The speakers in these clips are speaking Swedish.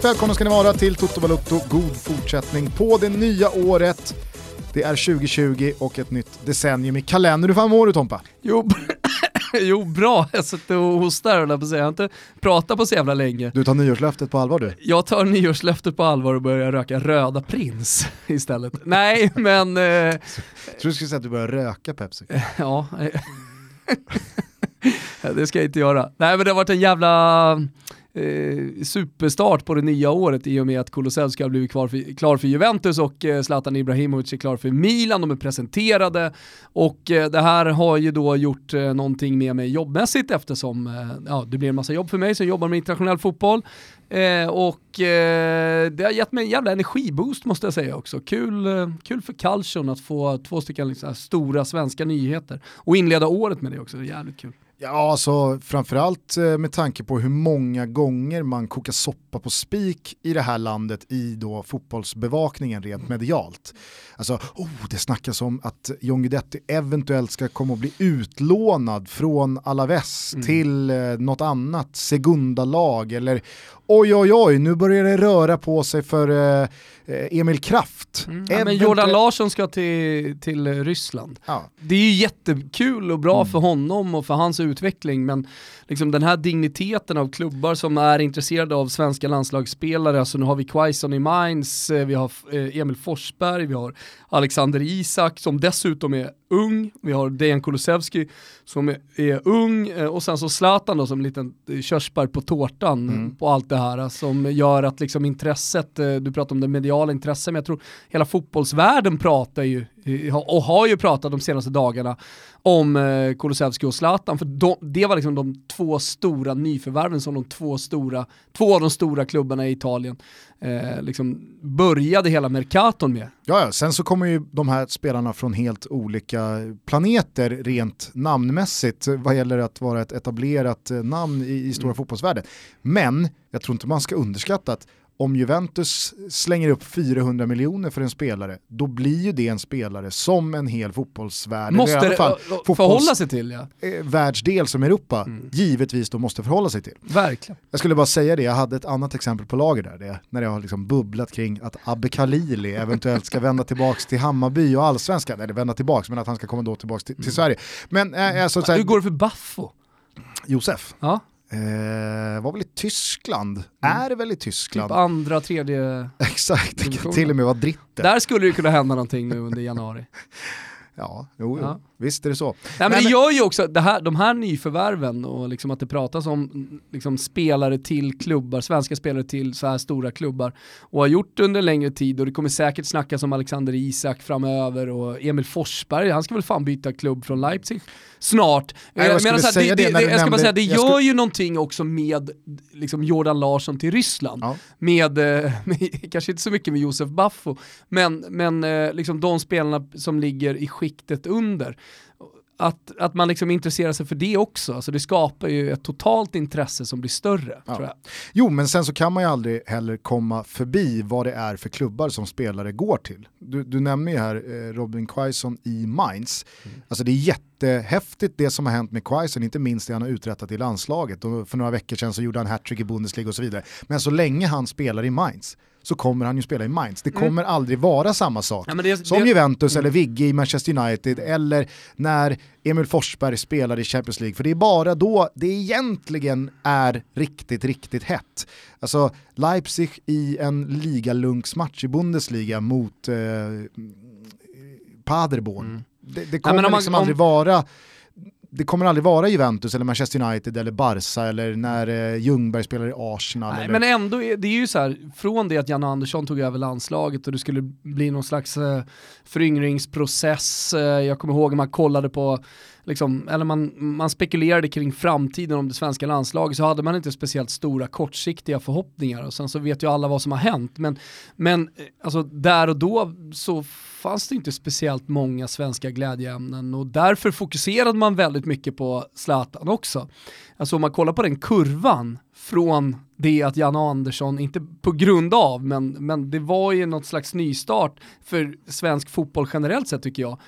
Varmt välkomna ska ni vara till Toto Balotto. God fortsättning på det nya året. Det är 2020 och ett nytt decennium i kalendern. Hur fan mår du Tompa? Jo, jo bra, jag sitter och hostar och på säga. Jag har inte pratat på så jävla länge. Du tar nyårslöftet på allvar du? Jag tar nyårslöftet på allvar och börjar röka röda prins istället. Nej, men... Eh... Jag tror du skulle säga att du börjar röka Pepsi. ja, det ska jag inte göra. Nej men det har varit en jävla eh, superstart på det nya året i och med att Kulusevski har blivit klar för, klar för Juventus och eh, Zlatan Ibrahimovic är klar för Milan, de är presenterade och eh, det här har ju då gjort eh, någonting med mig jobbmässigt eftersom eh, ja, det blir en massa jobb för mig som jobbar med internationell fotboll eh, och eh, det har gett mig en jävla energiboost måste jag säga också. Kul, eh, kul för Calcion att få två stycken liksom, stora svenska nyheter och inleda året med det också, det är jävligt kul. Ja, alltså framförallt eh, med tanke på hur många gånger man kokar soppa på spik i det här landet i då fotbollsbevakningen rent medialt. Alltså, oh, det snackas om att John Guidetti eventuellt ska komma att bli utlånad från Alaves mm. till eh, något annat Segunda-lag eller oj oj oj, nu börjar det röra på sig för eh, eh Emil Kraft. Mm. Ja, men Jordan Larsson ska till, till Ryssland. Ja. Det är ju jättekul och bra mm. för honom och för hans utveckling men liksom den här digniteten av klubbar som är intresserade av svenska landslagsspelare, alltså nu har vi Quaison i Mainz, eh, vi har eh, Emil Forsberg, vi har Alexander Isak som dessutom är ung, vi har Dejan Kulusevski som är, är ung eh, och sen så Zlatan då som en liten körsbär på tårtan mm. på allt det här som gör att liksom intresset, du pratar om det mediala intresset, men jag tror hela fotbollsvärlden pratar ju och har ju pratat de senaste dagarna om eh, Kulusevski och Zlatan, för de, det var liksom de två stora nyförvärven som de två stora, två av de stora klubbarna i Italien eh, liksom började hela Mercaton med. Ja, sen så kommer ju de här spelarna från helt olika planeter rent namnmässigt vad gäller att vara ett etablerat eh, namn i, i stora mm. fotbollsvärlden. Men jag tror inte man ska underskatta att om Juventus slänger upp 400 miljoner för en spelare, då blir ju det en spelare som en hel fotbollsvärld, måste i alla fall förhålla sig till ja. Eh, världsdel som Europa, mm. givetvis då måste förhålla sig till. Verkligen. Jag skulle bara säga det, jag hade ett annat exempel på lager där, det, när jag har liksom bubblat kring att Abbe Khalili eventuellt ska vända tillbaka till Hammarby och allsvenskan, eller vända tillbaka, men att han ska komma då tillbaka till, till mm. Sverige. Men, äh, alltså, Hur går det för Baffo? Josef. Ja. Eh, var väl i Tyskland, mm. är väl i Tyskland. Typ andra, tredje Exakt, det kan till och med vara dritte. Där skulle det kunna hända någonting nu under januari. ja, jo, jo. Ja. visst är det så. Nej, men Nej, det gör ju också, det här, de här nyförvärven och liksom att det pratas om liksom spelare till klubbar, svenska spelare till så här stora klubbar och har gjort under längre tid och det kommer säkert snackas om Alexander Isak framöver och Emil Forsberg, han ska väl fan byta klubb från Leipzig snart. Nej, jag, jag, det, det, det, jag ska bara säga, det gör skulle... ju någonting också med liksom, Jordan Larsson till Ryssland. Ja. Med, eh, med, kanske inte så mycket med Josef Baffo, men, men eh, liksom de spelarna som ligger i skiktet under att, att man liksom intresserar sig för det också. Alltså det skapar ju ett totalt intresse som blir större. Ja. Jo, men sen så kan man ju aldrig heller komma förbi vad det är för klubbar som spelare går till. Du, du nämner ju här eh, Robin Quaison i Mainz. Mm. Alltså det är jättehäftigt det som har hänt med Quaison, inte minst det han har uträttat i landslaget. Och för några veckor sedan så gjorde han hattrick i Bundesliga och så vidare. Men så länge han spelar i Mainz så kommer han ju spela i Mainz. Det mm. kommer mm. aldrig vara samma sak ja, det, som det, Juventus mm. eller Vigge i Manchester United eller när Emil Forsberg spelar i Champions League. För det är bara då det egentligen är riktigt, riktigt hett. Alltså Leipzig i en ligalunksmatch i Bundesliga mot eh, Paderborn. Mm. Det, det, kommer ja, man, liksom aldrig vara det kommer aldrig vara Juventus eller Manchester United eller Barca eller när eh, Ljungberg spelar i Arsenal. Nej, eller... Men ändå, är, det är ju så här, från det att Janne Andersson tog över landslaget och det skulle bli någon slags eh, föryngringsprocess. Eh, jag kommer ihåg att man kollade på liksom, eller man, man spekulerade kring framtiden om det svenska landslaget så hade man inte speciellt stora kortsiktiga förhoppningar och sen så vet ju alla vad som har hänt. Men, men alltså, där och då så fanns det inte speciellt många svenska glädjeämnen och därför fokuserade man väldigt mycket på Zlatan också. Alltså om man kollar på den kurvan från det att Janne Andersson, inte på grund av, men, men det var ju något slags nystart för svensk fotboll generellt sett tycker jag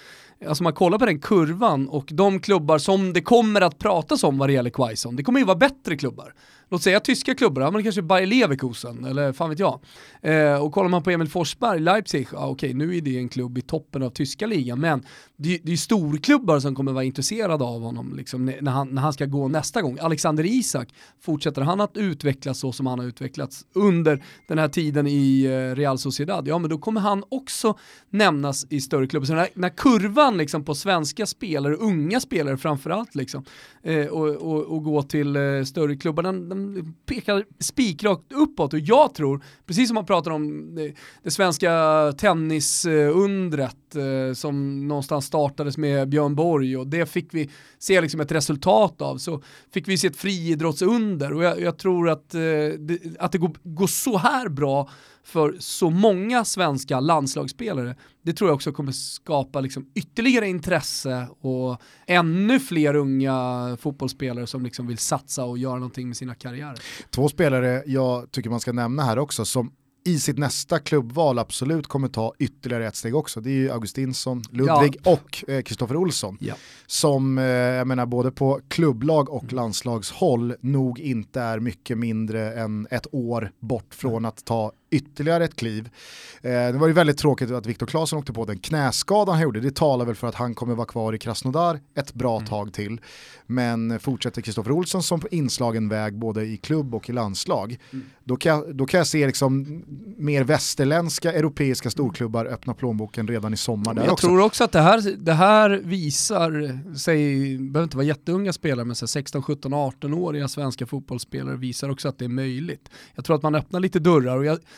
alltså man kollar på den kurvan och de klubbar som det kommer att pratas om vad det gäller Quaison, det kommer ju vara bättre klubbar låt säga tyska klubbar, men kanske Bayer Leverkusen eller fan vet jag. Eh, och kollar man på Emil Forsberg, Leipzig, ja, okej nu är det en klubb i toppen av tyska ligan, men det, det är storklubbar som kommer vara intresserade av honom liksom, när, han, när han ska gå nästa gång. Alexander Isak, fortsätter han att utvecklas så som han har utvecklats under den här tiden i eh, Real Sociedad, ja men då kommer han också nämnas i större klubbar. Så när, när kurvan liksom, på svenska spelare, unga spelare framförallt, liksom, eh, och, och, och, gå till eh, större klubbar, den, den pekar spikrakt uppåt och jag tror, precis som man pratar om det, det svenska tennisundret eh, som någonstans startades med Björn Borg och det fick vi se liksom ett resultat av, så fick vi se ett friidrottsunder. Och jag, jag tror att, eh, det, att det går, går så här bra för så många svenska landslagsspelare, det tror jag också kommer skapa liksom ytterligare intresse och ännu fler unga fotbollsspelare som liksom vill satsa och göra någonting med sina karriärer. Två spelare jag tycker man ska nämna här också som i sitt nästa klubbval absolut kommer ta ytterligare ett steg också. Det är ju Augustinsson, Ludvig ja. och Kristoffer eh, Olsson. Ja. Som, eh, jag menar både på klubblag och mm. landslagshåll nog inte är mycket mindre än ett år bort från att ta ytterligare ett kliv. Eh, det var ju väldigt tråkigt att Viktor Claesson åkte på den knäskadan han gjorde. Det talar väl för att han kommer vara kvar i Krasnodar ett bra mm. tag till. Men fortsätter Kristoffer Olsson som på inslagen väg både i klubb och i landslag, mm. då, kan jag, då kan jag se liksom mer västerländska europeiska storklubbar öppna plånboken redan i sommar. Där jag också. tror också att det här, det här visar, säg, behöver inte vara jätteunga spelare, men 16, 17, 18-åriga svenska fotbollsspelare visar också att det är möjligt. Jag tror att man öppnar lite dörrar och jag,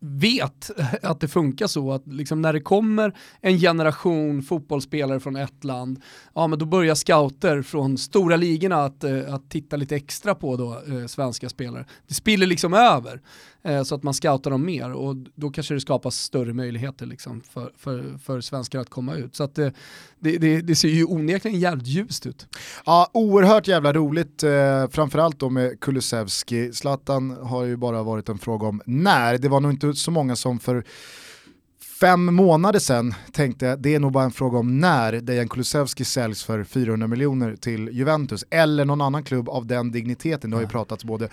vet att det funkar så att liksom när det kommer en generation fotbollsspelare från ett land, ja men då börjar scouter från stora ligorna att, eh, att titta lite extra på då, eh, svenska spelare. Det spiller liksom över eh, så att man scoutar dem mer och då kanske det skapas större möjligheter liksom för, för, för svenskar att komma ut. Så att det, det, det, det ser ju onekligen jävligt ljust ut. Ja, oerhört jävla roligt, eh, framförallt då med Kulusevski. Zlatan har ju bara varit en fråga om när, det var nog inte så många som för fem månader sedan tänkte det är nog bara en fråga om när Dejan Kulusevski säljs för 400 miljoner till Juventus eller någon annan klubb av den digniteten. Det har ju pratats både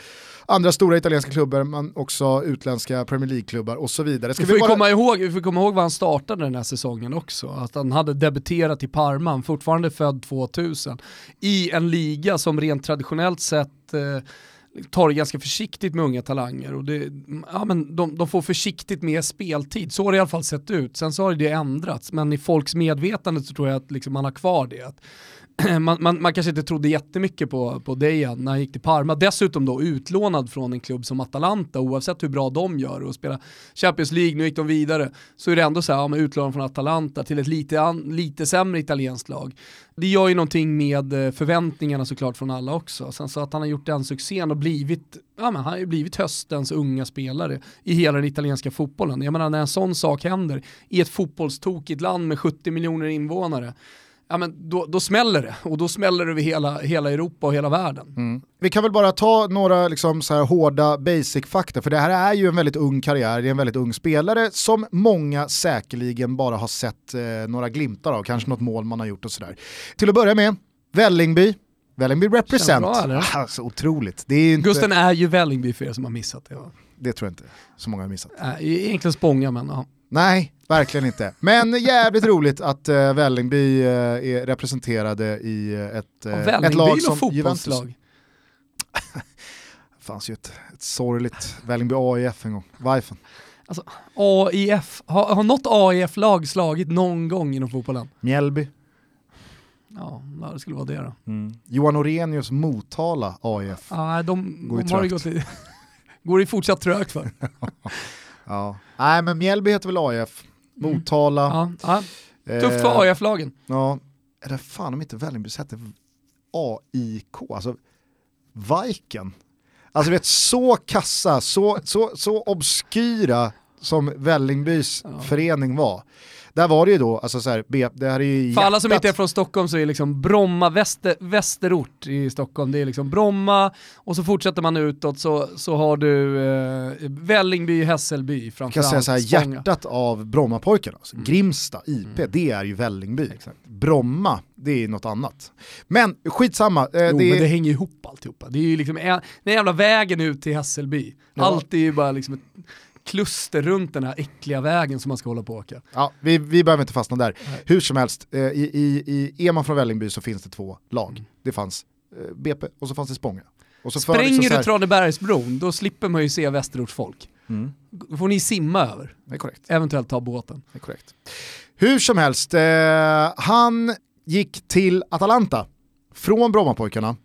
andra stora italienska klubbar men också utländska Premier League-klubbar och så vidare. Ska vi, får bara... komma ihåg, vi får komma ihåg var han startade den här säsongen också. Att han hade debuterat i Parma, fortfarande född 2000, i en liga som rent traditionellt sett eh, tar det ganska försiktigt med unga talanger och det, ja, men de, de, får försiktigt med speltid. Så har det i alla fall sett ut. Sen så har det ändrats, men i folks medvetande så tror jag att liksom man har kvar det. Att man, man, man, kanske inte trodde jättemycket på, på Dejan när han gick till Parma. Dessutom då utlånad från en klubb som Atalanta, oavsett hur bra de gör och spelar Champions League, nu gick de vidare, så är det ändå så här, ja, utlånad från Atalanta till ett lite, an, lite sämre italienskt lag. Det gör ju någonting med eh, förväntningarna såklart från alla också. Sen så att han har gjort den succén och blivit, ja men han har ju blivit höstens unga spelare i hela den italienska fotbollen. Jag menar när en sån sak händer i ett fotbollstokigt land med 70 miljoner invånare, ja, men då, då smäller det och då smäller det över hela, hela Europa och hela världen. Mm. Vi kan väl bara ta några liksom, så här, hårda basic-fakta, för det här är ju en väldigt ung karriär, det är en väldigt ung spelare som många säkerligen bara har sett eh, några glimtar av, kanske något mål man har gjort och sådär. Till att börja med, Vällingby, Vällingby represent. Bra? Alltså, otroligt. Det är inte... Gusten är ju Vällingby för er som har missat det. Va? Det tror jag inte så många har missat. Äh, egentligen Spånga men ja. Nej, verkligen inte. Men jävligt roligt att uh, Vällingby uh, är representerade i uh, ett, uh, ett lag som Juventus. det fanns ju ett, ett sorgligt Vällingby AIF en gång, Vajfen. Alltså, AIF, har, har något AIF-lag slagit någon gång inom fotbollen? Mjällby. Ja, det skulle vara det då. Mm. Johan Orenius Motala AIF. Nej, de, går, de har det gått i, går det fortsatt trögt för. Ja. Nej men Mjällby heter väl AIF, mm. Motala. Mm. Ja, ja. Tufft för AIF-lagen. Ja, är det fan om inte Vällingby hette AIK, alltså Viken. Alltså vet så kassa, så, så, så obskyra som Vällingbys ja. förening var. Där var det ju då, alltså så här, det här är ju För alla som inte är från Stockholm så är liksom Bromma, väster, västerort i Stockholm, det är liksom Bromma och så fortsätter man utåt så, så har du eh, Vällingby, Hässelby framförallt. Kan säga så här, hjärtat av Brommapojkarna, alltså, mm. Grimsta, IP, mm. det är ju Vällingby. Exakt. Bromma, det är något annat. Men skitsamma. Eh, jo, det... men det hänger ihop alltihopa. Det är ju liksom en, den jävla vägen ut till Hässelby. Ja. Allt är ju bara liksom ett kluster runt den här äckliga vägen som man ska hålla på och åka. Ja, vi, vi behöver inte fastna där. Nej. Hur som helst, eh, i, i, i, är man från Vällingby så finns det två lag. Mm. Det fanns eh, BP och så fanns det Spånga. Och så Spränger liksom så här... du Tranebergsbron, då slipper man ju se Västerortsfolk. Mm. Då får ni simma över. Det är korrekt. Eventuellt ta båten. Det är korrekt. Hur som helst, eh, han gick till Atalanta från Brommapojkarna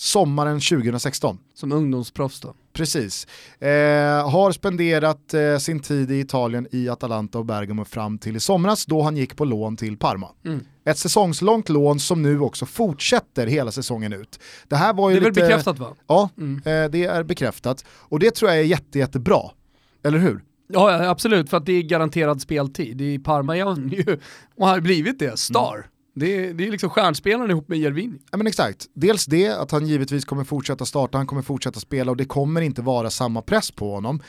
sommaren 2016. Som ungdomsproffs då? Precis. Eh, har spenderat eh, sin tid i Italien i Atalanta och Bergamo fram till i somras då han gick på lån till Parma. Mm. Ett säsongslångt lån som nu också fortsätter hela säsongen ut. Det här var ju Det är lite... väl bekräftat va? Ja, mm. eh, det är bekräftat. Och det tror jag är jätte, jättebra. Eller hur? Ja, absolut, för att det är garanterad speltid. I Parma är han ju, och har blivit det, star. Mm. Det är, det är liksom stjärnspelaren ihop med Jervin. Ja men exakt, dels det att han givetvis kommer fortsätta starta, han kommer fortsätta spela och det kommer inte vara samma press på honom.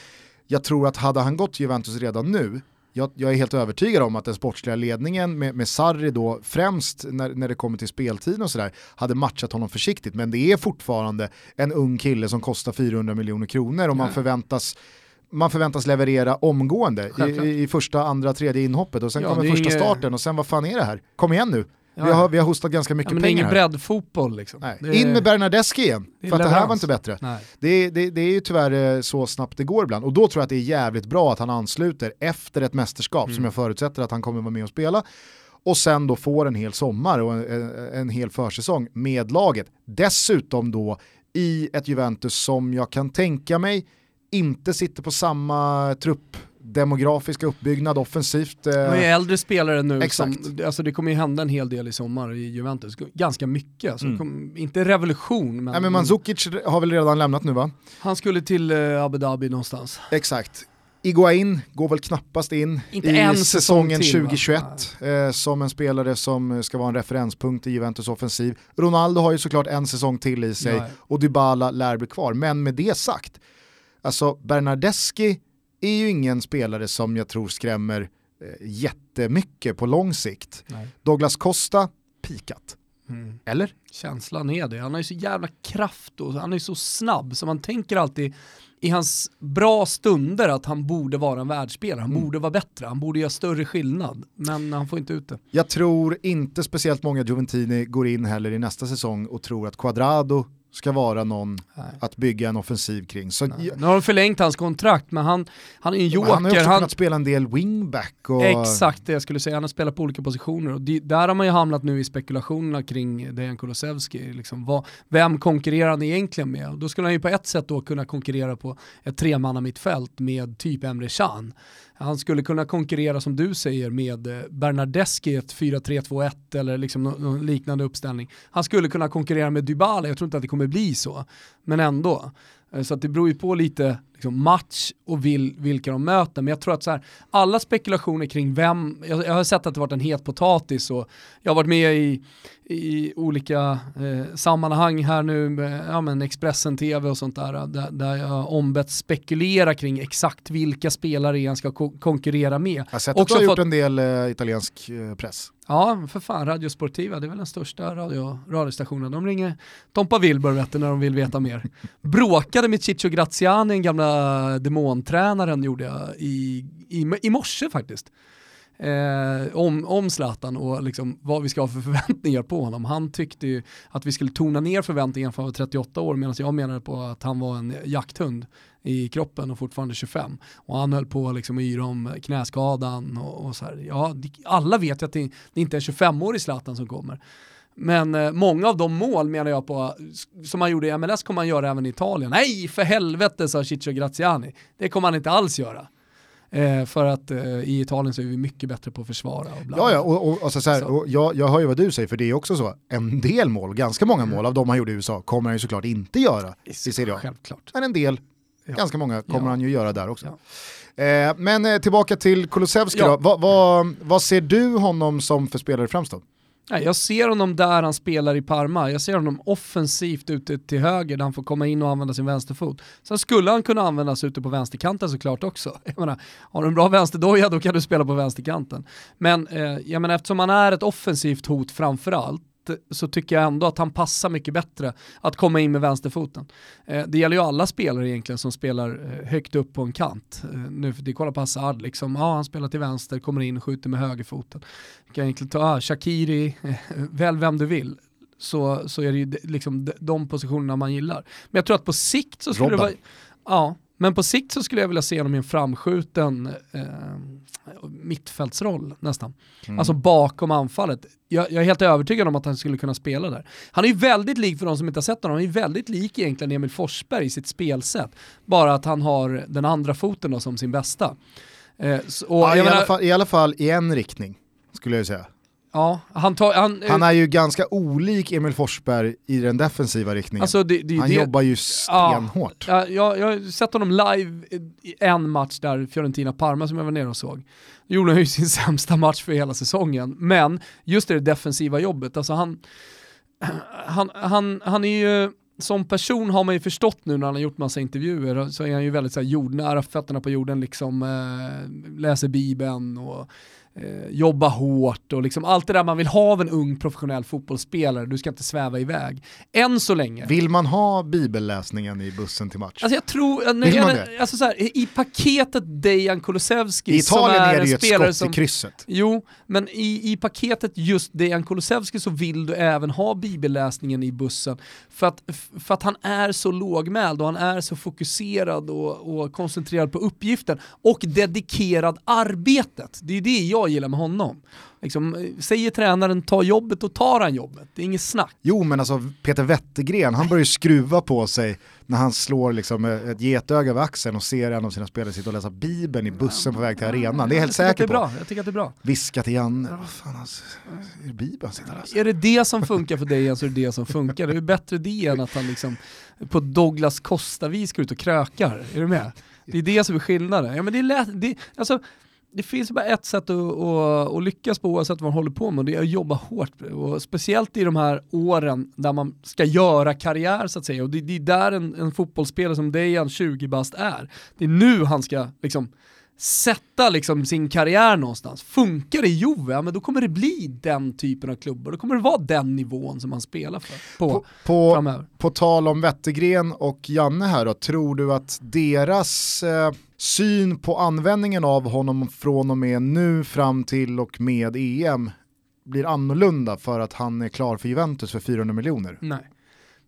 Jag tror att hade han gått till Juventus redan nu, jag, jag är helt övertygad om att den sportsliga ledningen med, med Sarri då främst när, när det kommer till speltiden och sådär hade matchat honom försiktigt men det är fortfarande en ung kille som kostar 400 miljoner kronor och man förväntas man förväntas leverera omgående i, i, första, andra, tredje inhoppet och sen ja, kommer första inget... starten och sen vad fan är det här? Kom igen nu. Ja. Vi, har, vi har hostat ganska mycket ja, men pengar. Det är ingen breddfotboll liksom. Är... In med Bernardeschi igen, för att det här var inte bättre. Det, det, det, är ju tyvärr eh, så snabbt det går ibland och då tror jag att det är jävligt bra att han ansluter efter ett mästerskap mm. som jag förutsätter att han kommer vara med och spela och sen då får en hel sommar och en, en hel försäsong med laget. Dessutom då i ett Juventus som jag kan tänka mig inte sitter på samma trupp demografiska uppbyggnad offensivt. Det är äldre spelare nu, Exakt. Som, alltså det kommer ju hända en hel del i sommar i Juventus, ganska mycket. Alltså, mm. kom, inte revolution men... Nej, men Mandzukic har väl redan lämnat nu va? Han skulle till uh, Abu Dhabi någonstans. Exakt. Iguain går väl knappast in inte i säsongen till, 2021 eh, som en spelare som ska vara en referenspunkt i Juventus offensiv. Ronaldo har ju såklart en säsong till i sig ja. och Dybala lär bli kvar. Men med det sagt, Alltså Bernardeschi är ju ingen spelare som jag tror skrämmer eh, jättemycket på lång sikt. Nej. Douglas Costa, pikat. Mm. Eller? Känslan är det. Han har ju så jävla kraft och han är så snabb så man tänker alltid i hans bra stunder att han borde vara en världsspelare, han mm. borde vara bättre, han borde göra större skillnad, men han får inte ut det. Jag tror inte speciellt många Juventini går in heller i nästa säsong och tror att Quadrado ska vara någon Nej. att bygga en offensiv kring. Så jag, nu har de förlängt hans kontrakt men han, han är en joker. Han har också han, kunnat spela en del wingback. Och... Exakt det jag skulle säga, han har spelat på olika positioner och det, där har man ju hamnat nu i spekulationerna kring Dejan Kulusevski. Liksom, vem konkurrerar han egentligen med? Då skulle han ju på ett sätt då kunna konkurrera på ett tremanna mittfält med typ Emre Can. Han skulle kunna konkurrera som du säger med eh, Bernardeschi i ett 4-3-2-1 eller liksom någon liknande uppställning. Han skulle kunna konkurrera med Dybala, jag tror inte att det kommer bli så, men ändå. Eh, så det beror ju på lite liksom, match och vil, vilka de möter. Men jag tror att så här, alla spekulationer kring vem, jag, jag, har sett att det varit en het potatis och jag har varit med i, i olika eh, sammanhang här nu med ja, men Expressen TV och sånt där, där, där jag ombett spekulera kring exakt vilka spelare han ska ko konkurrera med. Jag har sett att du har gjort en del eh, italiensk eh, press. Ja, för fan, Radio Sportiva, det är väl den största radio, radiostationen. De ringer Tompa Wilbur när de vill veta mer. Bråkade med Ciccio Graziani, den gamla demontränaren, gjorde jag i, i, i morse faktiskt eh, om, om Zlatan och liksom vad vi ska ha för förväntningar på honom. Han tyckte ju att vi skulle tona ner förväntningarna för han var 38 år medan jag menade på att han var en jakthund i kroppen och fortfarande 25. Och han höll på liksom att yra om knäskadan och, och så här. Ja, alla vet ju att det, det inte är 25-årig Zlatan som kommer. Men eh, många av de mål menar jag på, som han gjorde i MLS kommer han göra även i Italien. Nej, för helvete sa Ciccio Graziani. Det kommer han inte alls göra. Eh, för att eh, i Italien så är vi mycket bättre på att försvara. Och ja, ja, och, och, alltså, så här, och jag, jag hör ju vad du säger, för det är också så, en del mål, ganska många mål av de han gjorde i USA kommer han ju såklart inte göra i Serie A. Självklart. Men en del, ja. ganska många, kommer ja. han ju göra där också. Eh, men eh, tillbaka till Kulusevski ja. då. Va, va, vad ser du honom som för spelare främst då? Jag ser honom där han spelar i Parma, jag ser honom offensivt ute till höger där han får komma in och använda sin vänsterfot. Sen skulle han kunna användas ute på vänsterkanten såklart också. Jag menar, har du en bra vänsterdoja då kan du spela på vänsterkanten. Men eh, jag menar, eftersom han är ett offensivt hot framförallt så tycker jag ändå att han passar mycket bättre att komma in med vänsterfoten. Eh, det gäller ju alla spelare egentligen som spelar eh, högt upp på en kant. Eh, nu för det kolla på Hazard, liksom, ja, han spelar till vänster, kommer in, skjuter med högerfoten. Du kan egentligen ta ah, Shakiri, väl vem du vill. Så, så är det ju liksom de positionerna man gillar. Men jag tror att på sikt så skulle Robben. det vara... Ja, men på sikt så skulle jag vilja se honom i en framskjuten eh, mittfältsroll nästan. Mm. Alltså bakom anfallet. Jag, jag, är helt övertygad om att han skulle kunna spela där. Han är ju väldigt lik, för de som inte har sett honom, han är väldigt lik egentligen Emil Forsberg i sitt spelsätt. Bara att han har den andra foten då som sin bästa. Eh, så, ja, i, menar, alla fall, I alla fall i en riktning, skulle jag säga. Ja, han, tar, han, han, är ju ganska olik Emil Forsberg i den defensiva riktningen. Alltså det, det, han det, jobbar ju stenhårt. Ja, jag, jag har sett honom live i en match där, Fiorentina-Parma som jag var nere och såg. Då gjorde han ju sin sämsta match för hela säsongen, men just det defensiva jobbet, alltså han, han, han, han är ju som person har man ju förstått nu när han har gjort massa intervjuer så är han ju väldigt så här, jordnära, fötterna på jorden, liksom, eh, läser bibeln och eh, jobba hårt och liksom allt det där man vill ha av en ung professionell fotbollsspelare, du ska inte sväva iväg. Än så länge. Vill man ha bibelläsningen i bussen till match? Alltså jag tror, nej, jag, alltså så här, i paketet Dejan Kulusevski I Italien är, är det ju ett skott som, i krysset. Jo, men i, i paketet just Dejan Kulusevski så vill du även ha bibelläsningen i bussen. För att, för att han är så lågmäld och han är så fokuserad och, och koncentrerad på uppgiften och dedikerad arbetet. Det är det jag jag gillar med honom. Liksom, säger tränaren ta jobbet, då tar han jobbet. Det är inget snack. Jo men alltså Peter Wettergren, han börjar ju skruva på sig när han slår liksom ett getöga över axeln och ser en av sina spelare sitta och läsa bibeln i bussen på väg till arenan. Det är helt säker på. Jag tycker att det är bra. Viska till Janne, vad fan alltså, är det bibeln han sitter läser? Är det det som funkar för dig så är det det som funkar. Det är bättre det än att han liksom på Douglas Costa-vis går ut och krökar. Är du med? Det är det som är skillnaden. Ja, men det är lätt, det, alltså, det finns bara ett sätt att, att, att, lyckas på oavsett vad man håller på med och det är att jobba hårt. Och speciellt i de här åren där man ska göra karriär så att säga. Och det, det är där en, en fotbollsspelare som Dejan 20 bast är. Det är nu han ska liksom sätta liksom sin karriär någonstans. Funkar det i Juve, ja, men då kommer det bli den typen av klubbar. Då kommer det vara den nivån som man spelar för, på, på, framöver. På tal om Wettergren och Janne här då, tror du att deras eh, syn på användningen av honom från och med nu fram till och med EM blir annorlunda för att han är klar för Juventus för 400 miljoner? Nej,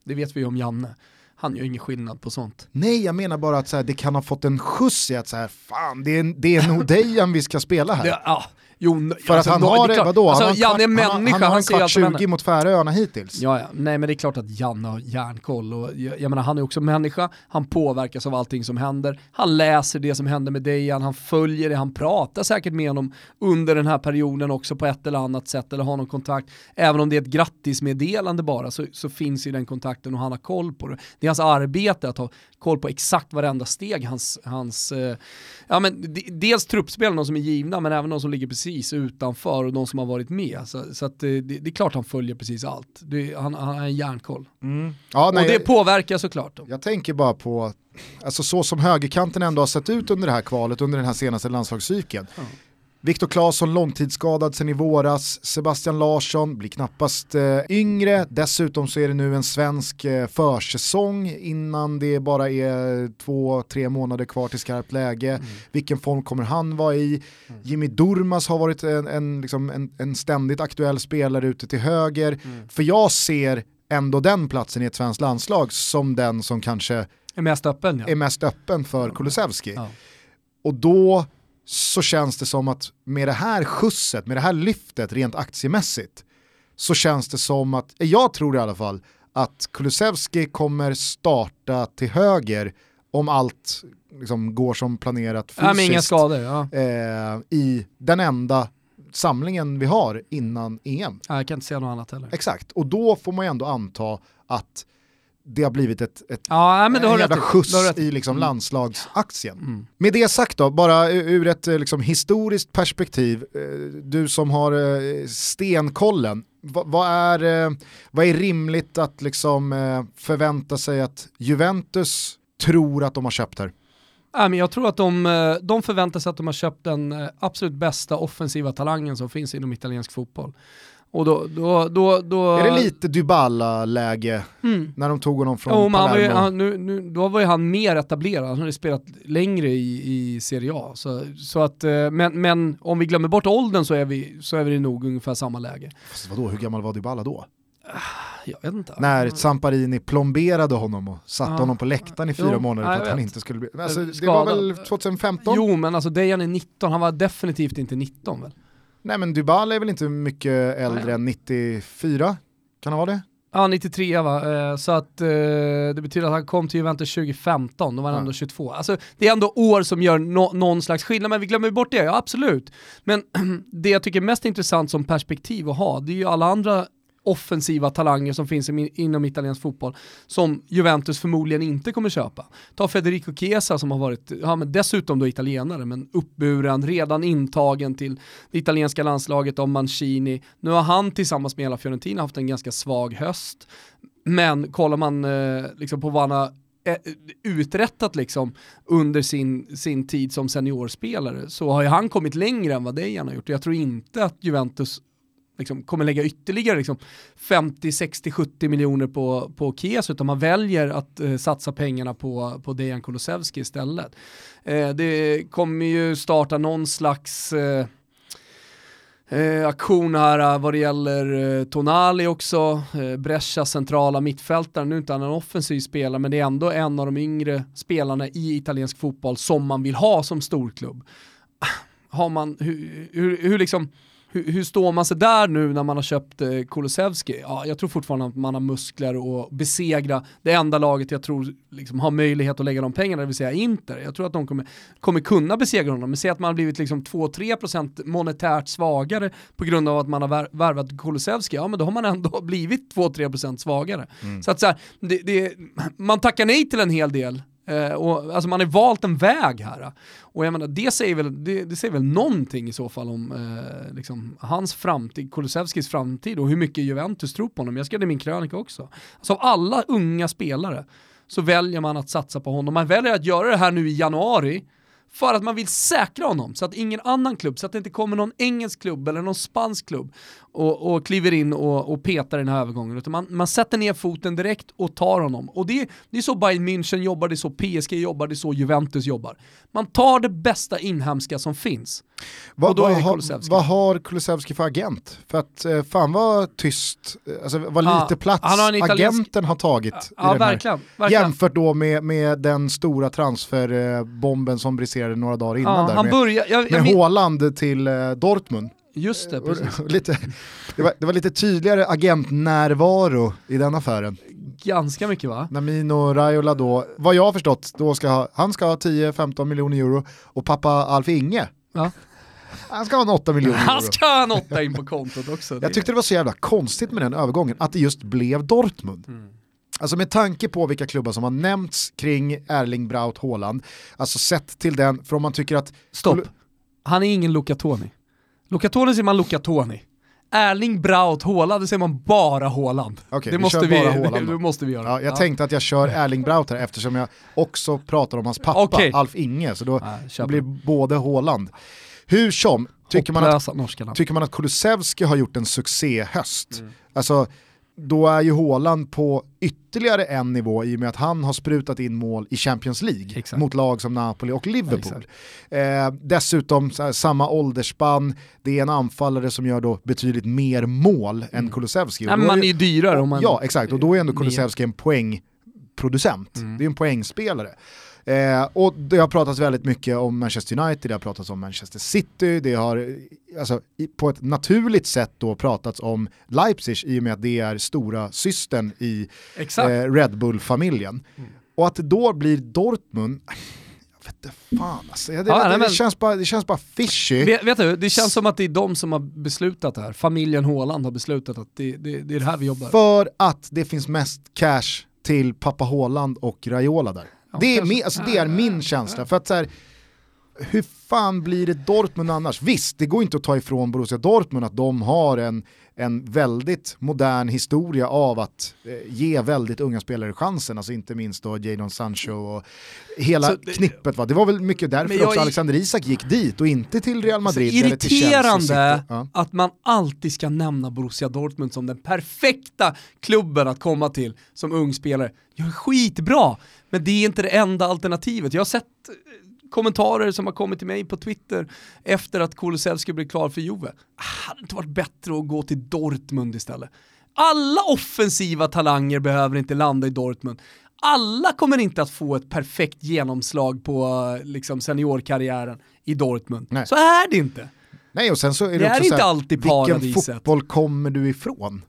det vet vi om Janne han gör ingen skillnad på sånt. Nej, jag menar bara att så här, det kan ha fått en skjuts i att så här, fan, det är, det är nog Dejan vi ska spela här. Det, ja, Jo, för alltså, att han har, det, vadå? Alltså, han, Janne är människa, han, han, han har en kvart 20 mot Färöarna hittills. Ja, ja, nej men det är klart att Janne har järnkoll och jag, jag menar han är också människa, han påverkas av allting som händer, han läser det som händer med Dejan, han följer det, han pratar säkert med honom under den här perioden också på ett eller annat sätt eller har någon kontakt. Även om det är ett grattismeddelande bara så, så finns ju den kontakten och han har koll på det. Det är hans arbete att ha koll på exakt varenda steg hans, hans eh, ja men dels truppspel, som är givna men även de som ligger precis precis utanför och de som har varit med. Så, så att det, det, är klart han följer precis allt. Det, han, han har en järnkoll. Mm. Ja, och det påverkar såklart. Jag tänker bara på, alltså så som högerkanten ändå har sett ut under det här kvalet, under den här senaste landslagscykeln. Mm. Viktor Claesson långtidsskadad sen i våras, Sebastian Larsson blir knappast eh, yngre, dessutom så är det nu en svensk eh, försäsong innan det bara är två, tre månader kvar till skarpt läge. Mm. Vilken form kommer han vara i? Mm. Jimmy Durmas har varit en, en, liksom en, en ständigt aktuell spelare ute till höger, mm. för jag ser ändå den platsen i ett svenskt landslag som den som kanske är mest öppen, ja. är mest öppen för Kulusevski. Ja. Och då så känns det som att med det här skjutset, med det här lyftet rent aktiemässigt, så känns det som att, jag tror i alla fall, att Kulusevski kommer starta till höger om allt liksom går som planerat fysiskt. Ja, inga skador, ja. eh, I den enda samlingen vi har innan EM. Ja, jag kan inte säga något annat heller. Exakt, och då får man ju ändå anta att det har blivit ett, ett ja, men en jävla skjuts i liksom mm. landslagsaktien. Mm. Med det sagt då, bara ur ett liksom historiskt perspektiv, eh, du som har eh, stenkollen, vad, vad, är, eh, vad är rimligt att liksom förvänta sig att Juventus tror att de har köpt här? Men jag tror att de, de förväntar sig att de har köpt den absolut bästa offensiva talangen som finns inom italiensk fotboll. Och då, då, då, då... Är det lite Dybala-läge mm. när de tog honom från oh, Palermo? Var han, nu, nu, då var ju han mer etablerad, han hade spelat längre i, i Serie A. Så, så att, eh, men, men om vi glömmer bort åldern så är vi, så är vi nog ungefär samma läge. Fast vadå, hur gammal var Dybala då? Ah, jag vet inte. När Samparini plomberade honom och satte ah, honom på läktaren i fyra jo, månader för att han inte skulle bli... Alltså, det var väl 2015? Jo men alltså Dejan är 19, han var definitivt inte 19 väl? Nej men Dybala är väl inte mycket äldre Nej. än 94? Kan han vara det? Ja, 93 va. Eh, så att eh, det betyder att han kom till Juventus 2015, då var han ja. ändå 22. Alltså det är ändå år som gör no någon slags skillnad, men vi glömmer bort det, ja absolut. Men det jag tycker är mest intressant som perspektiv att ha, det är ju alla andra offensiva talanger som finns inom italiensk fotboll som Juventus förmodligen inte kommer köpa. Ta Federico Chiesa som har varit, ja men dessutom då italienare, men uppburen, redan intagen till det italienska landslaget av Mancini. Nu har han tillsammans med hela Fiorentina haft en ganska svag höst. Men kollar man eh, liksom på vad han har eh, uträttat liksom under sin, sin tid som seniorspelare så har ju han kommit längre än vad Dejan har gjort. Jag tror inte att Juventus liksom, kommer lägga ytterligare liksom, 50, 60, 70 miljoner på, på Kies utan man väljer att eh, satsa pengarna på, på Dejan Kulusevski istället. Eh, det kommer ju starta någon slags eh, Eh, aktion här eh, vad det gäller eh, Tonali också, eh, Brescia centrala mittfältare, nu är inte han en offensiv spelare men det är ändå en av de yngre spelarna i italiensk fotboll som man vill ha som storklubb. Har man, hur, hur, hur liksom, hur, hur, står man sig där nu när man har köpt eh, Kulusevski? Ja, jag tror fortfarande att man har muskler att besegra det enda laget jag tror liksom, har möjlighet att lägga de pengarna, det vill säga Inter. Jag tror att de kommer, kommer kunna besegra honom, men se att man har blivit liksom 2-3% monetärt svagare på grund av att man har värvat Kulusevski, ja men då har man ändå blivit 2-3% svagare. Mm. Så att så här, det, det, man tackar nej till en hel del Eh, och, alltså man har valt en väg här. Och jag menar, det säger väl, det, det säger väl någonting i så fall om eh, liksom, hans framtid, Kulusevskis framtid och hur mycket Juventus tror på honom. Jag skrev det i min krönika också. Alltså av alla unga spelare så väljer man att satsa på honom. Man väljer att göra det här nu i januari för att man vill säkra honom så att ingen annan klubb, så att det inte kommer någon engelsk klubb eller någon spansk klubb och, och kliver in och, och petar den här övergången. Utan man, man sätter ner foten direkt och tar honom. Och det, det är så Bayern München jobbar, det är så PSG jobbar, det är så Juventus jobbar. Man tar det bästa inhemska som finns. Vad, vad, har, vad har Kulusevski för agent? För att eh, fan vad tyst, eh, alltså vad lite ja, plats har italiensk... agenten har tagit i den verkligen. Verkligen. Jämfört då med, med den stora transferbomben som briserade några dagar innan där han med, börjar, jag, med jag, Håland till eh, Dortmund. Just det, precis. lite, det, var, det var lite tydligare agentnärvaro i den affären. Ganska mycket va? När Mino Raiola då, vad jag har förstått, då ska ha, han ska ha 10-15 miljoner euro och pappa Alf Inge ja. Han ska ha en 8 miljoner euro. Han ska ha en 8 in på kontot också. Jag tyckte det var så jävla konstigt med den övergången, att det just blev Dortmund. Mm. Alltså med tanke på vilka klubbar som har nämnts kring Erling Braut Haaland, alltså sett till den, för om man tycker att... Stopp, han är ingen Luca Toni. Luca Toni säger man Luca Toni. Erling Braut Haaland, då säger man bara Haaland. Okay, det, vi måste vi, det, det måste vi göra. Ja, jag ja. tänkte att jag kör Erling Braut här eftersom jag också pratar om hans pappa, okay. Alf Inge, så då ja, blir både Haaland. Hur som, tycker man, att, tycker man att Kulusevski har gjort en succéhöst? Mm. Alltså, då är ju Haaland på ytterligare en nivå i och med att han har sprutat in mål i Champions League Exakt. mot lag som Napoli och Liverpool. Eh, dessutom här, samma åldersspann, det är en anfallare som gör då betydligt mer mål mm. än Kulusevski. Ja, man är ju dyrare. Man... Ja, exakt, och då är ändå Kulusevski en poängproducent. Mm. Det är en poängspelare. Eh, och det har pratats väldigt mycket om Manchester United, det har pratats om Manchester City, det har alltså, på ett naturligt sätt då pratats om Leipzig i och med att det är stora systern i eh, Red Bull-familjen. Mm. Och att det då blir Dortmund, jag vet inte fan alltså. Det, ja, det, nej, det, känns bara, det känns bara fishy. Vet, vet, du, det känns som att det är de som har beslutat det här. Familjen Håland har beslutat att det, det, det är det här vi jobbar. För att det finns mest cash till pappa Håland och Raiola där. Det, är min, alltså, det är min känsla. För att så här, hur fan blir det Dortmund annars? Visst, det går inte att ta ifrån Borussia Dortmund att de har en, en väldigt modern historia av att eh, ge väldigt unga spelare chansen, alltså inte minst då Jadon Sancho och hela så, knippet. Va? Det var väl mycket därför också Alexander Isak gick dit och inte till Real Madrid till Irriterande ja. att man alltid ska nämna Borussia Dortmund som den perfekta klubben att komma till som ung spelare. Jag är skitbra, men det är inte det enda alternativet. Jag har sett kommentarer som har kommit till mig på Twitter efter att Kulusevski blev klar för Juve. Hade det inte varit bättre att gå till Dortmund istället? Alla offensiva talanger behöver inte landa i Dortmund. Alla kommer inte att få ett perfekt genomslag på liksom, seniorkarriären i Dortmund. Nej. Så är det inte. Nej, och sen så är det, det också är inte här, alltid paradiset. Vilken fotboll kommer du ifrån?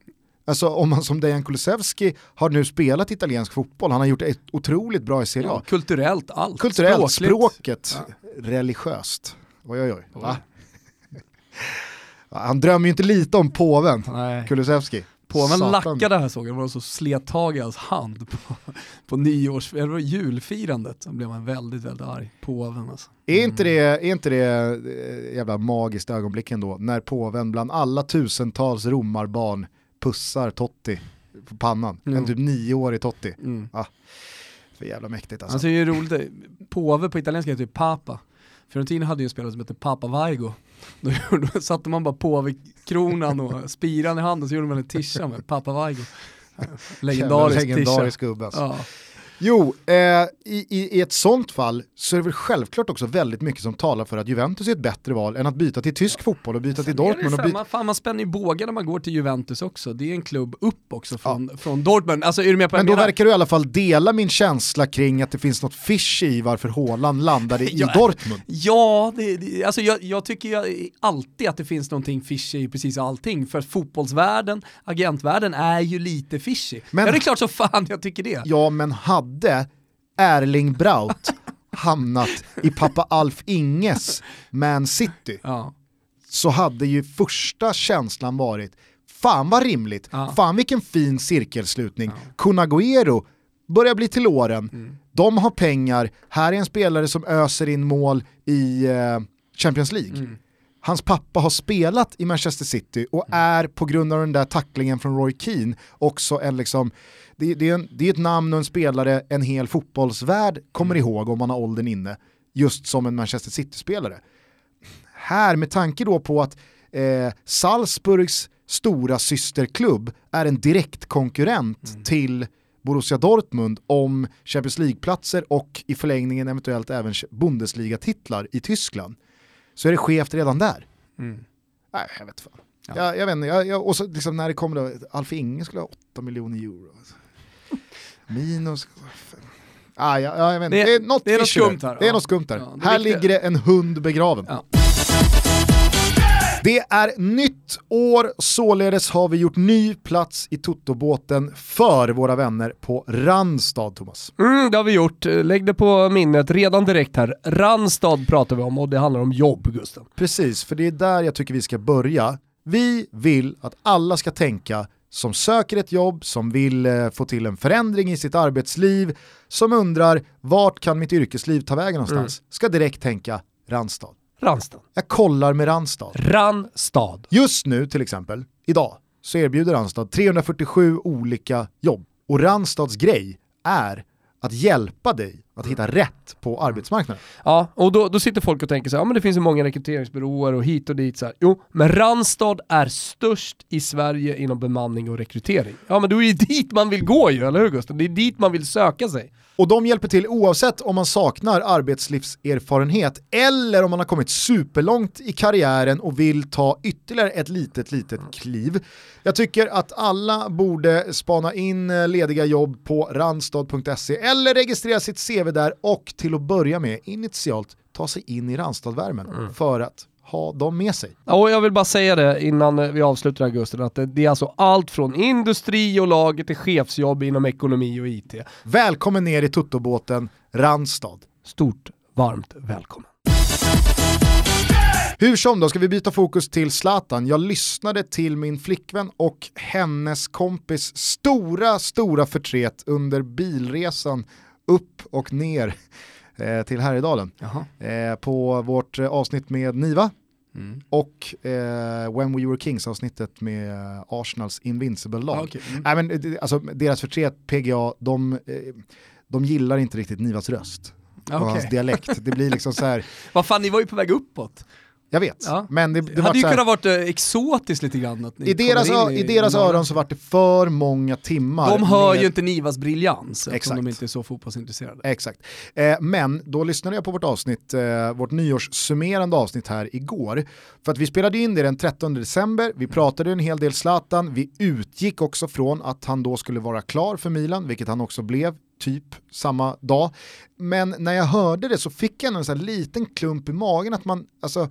Alltså om man som Dejan Kulusevski har nu spelat italiensk fotboll, han har gjort ett otroligt bra i Serie A. Ja, kulturellt, allt. Kulturellt, Språkligt. språket, ja. religiöst. Oj oj oj. Va? Han drömmer ju inte lite om påven, Nej. Kulusevski. Påven lackade här såg jag, det var så slet tag i hans hand på, på nyårs, eller julfirandet. Så blev man väldigt, väldigt arg. Påven alltså. Mm. Är, inte det, är inte det eh, jävla magiskt ögonblick ändå, när påven bland alla tusentals romarbarn pussar Totti på pannan. Mm. En typ nioårig Totti. Mm. Ah, för jävla mäktigt alltså. Alltså det är ju roligt, påve på italienska heter ju Papa. Fiorentina hade ju en spelare som hette Papa Vaigo. Då, då satte man bara påvekronan och spiran i handen så gjorde man en tisha med Papa Vaigo. Legendarisk, Legendarisk gubbe alltså. Ja. Jo, eh, i, i, ett sånt fall så är det väl självklart också väldigt mycket som talar för att Juventus är ett bättre val än att byta till tysk fotboll och byta till Dortmund. Och byta... Fan, man spänner ju bågar när man går till Juventus också, det är en klubb upp också från, ja. från Dortmund. Alltså, är du med på Men då verkar du i alla fall dela min känsla kring att det finns något fish i varför Haaland landade i ja, Dortmund. Ja, det, det, alltså jag, jag tycker ju alltid att det finns någonting fishy i precis allting, för att fotbollsvärlden, agentvärlden är ju lite fishy. Men, ja det är klart så fan jag tycker det. Ja men hade hade Erling Braut hamnat i pappa Alf Inges Man City ja. så hade ju första känslan varit fan vad rimligt, ja. fan vilken fin cirkelslutning. Ja. Kunaguero börjar bli till åren, mm. de har pengar, här är en spelare som öser in mål i eh, Champions League. Mm. Hans pappa har spelat i Manchester City och mm. är på grund av den där tacklingen från Roy Keane också en liksom det, det, är en, det är ett namn och en spelare en hel fotbollsvärld kommer mm. ihåg om man har åldern inne, just som en Manchester City-spelare. Här, med tanke då på att eh, Salzburgs stora systerklubb är en direkt konkurrent mm. till Borussia Dortmund om Champions League-platser och i förlängningen eventuellt även Bundesliga-titlar i Tyskland så är det skevt redan där. Mm. Nej, jag vet fan. Ja. Jag, jag vet inte, jag, jag, och så liksom när det kommer då, Alf Inge skulle ha 8 miljoner euro. Minus... Ah, ja, ja, jag vet det, det är något, det är något skumt här. Det är ja. något skumt här. Ja, här ligger det en hund begraven. Det är nytt år, således har vi gjort ny plats i Totobåten för våra vänner på Randstad, Thomas. Mm, det har vi gjort. Lägg det på minnet redan direkt här. Randstad pratar vi om och det handlar om jobb, Gusten. Precis, för det är där jag tycker vi ska börja. Vi vill att alla ska tänka som söker ett jobb, som vill eh, få till en förändring i sitt arbetsliv, som undrar vart kan mitt yrkesliv ta vägen någonstans, mm. ska direkt tänka Randstad. Randstad. Jag kollar med Randstad. Randstad. Just nu till exempel, idag, så erbjuder Randstad 347 olika jobb. Och Randstads grej är att hjälpa dig att hitta rätt på arbetsmarknaden. Ja, och då, då sitter folk och tänker så här, ja men det finns ju många rekryteringsbyråer och hit och dit så här. Jo, men Randstad är störst i Sverige inom bemanning och rekrytering. Ja men då är det dit man vill gå ju, eller hur Gustav? Det är dit man vill söka sig. Och de hjälper till oavsett om man saknar arbetslivserfarenhet eller om man har kommit superlångt i karriären och vill ta ytterligare ett litet, litet kliv. Jag tycker att alla borde spana in eh, lediga jobb på randstad.se eller registrera sitt CV där och till att börja med initialt ta sig in i Randstadvärmen mm. för att ha dem med sig. Ja, och jag vill bara säga det innan vi avslutar augusti, att det är alltså allt från industri och lager till chefsjobb inom ekonomi och IT. Välkommen ner i tuttobåten Randstad. Stort, varmt välkommen. Hur som då, ska vi byta fokus till Zlatan. Jag lyssnade till min flickvän och hennes kompis stora, stora förtret under bilresan upp och ner eh, till Härjedalen. Eh, på vårt avsnitt med Niva mm. och eh, When We Were Kings avsnittet med Arsenals Invincible-lag. Ah, okay. mm. äh, alltså, deras förtret, PGA, de, eh, de gillar inte riktigt Nivas röst och okay. hans dialekt. Det blir liksom så här. Vad fan, ni var ju på väg uppåt. Jag vet, ja. men det, det hade ju kunnat vara eh, exotiskt lite grann. I deras, i, i deras öron så var det för många timmar. De hör med... ju inte Nivas briljans eftersom de inte är så fotbollsintresserade. Exakt. Eh, men då lyssnade jag på vårt avsnitt, eh, vårt nyårssummerande avsnitt här igår. För att vi spelade in det den 13 december, vi pratade en hel del Zlatan, vi utgick också från att han då skulle vara klar för Milan, vilket han också blev typ samma dag. Men när jag hörde det så fick jag en sån liten klump i magen att man, alltså,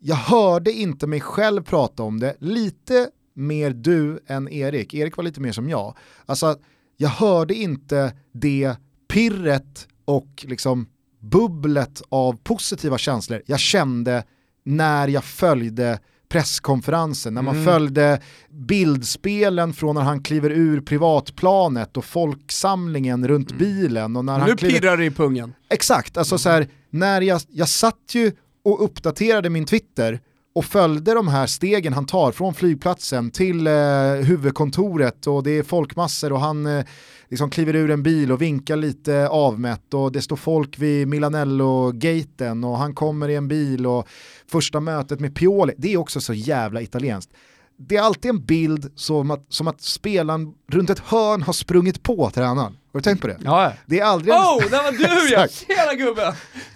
jag hörde inte mig själv prata om det, lite mer du än Erik, Erik var lite mer som jag. Alltså, jag hörde inte det pirret och liksom bubblet av positiva känslor jag kände när jag följde presskonferensen, när man mm. följde bildspelen från när han kliver ur privatplanet och folksamlingen runt mm. bilen. Och när nu han kliver... pirrar det i pungen. Exakt, alltså mm. så här, när jag, jag satt ju och uppdaterade min Twitter och följde de här stegen han tar från flygplatsen till eh, huvudkontoret och det är folkmassor och han eh, liksom kliver ur en bil och vinkar lite avmätt och det står folk vid Milanello-gaten och han kommer i en bil och första mötet med Pioli, det är också så jävla italienskt det är alltid en bild som att, som att spelaren runt ett hörn har sprungit på tränaren. Har du tänkt på det? Ja. Det är aldrig... Oh, det var du ja! Tjena gubben!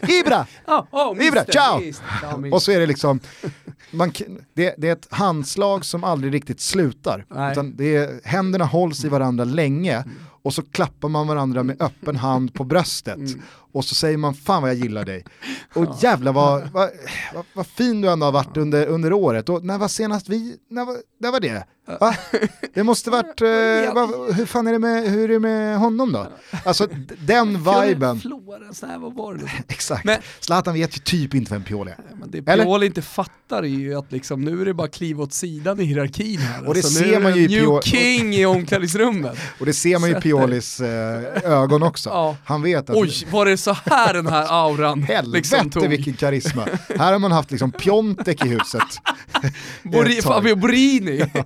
Ibra! Oh, oh, Ibra, ciao! och så är det liksom, man, det, det, är ett handslag som aldrig riktigt slutar. Det är, händerna hålls i varandra länge och så klappar man varandra med öppen hand på bröstet mm. och så säger man fan vad jag gillar dig. Och ja. jävlar vad, vad, vad, vad, fin du ändå har varit under, under året. Och när var senast vi, när var, när var det? Va? Det måste varit, eh, va, hur fan är det med, hur är det med honom då? Alltså den viben. Florens, nej vad var det? Exakt, men, Zlatan vet ju typ inte vem Pioli är. Men det Pioli Eller? inte fattar är ju att liksom, nu är det bara kliv åt sidan i hierarkin här. Och det alltså, ser man ju i New King i omklädningsrummet. och det ser man ju i Piolis eh, ögon också. Ja. Han vet att... Oj, var det så här den här auran Helvete liksom tog? vilken karisma. här har man haft liksom Piontek i huset. Fabio Borini. ja.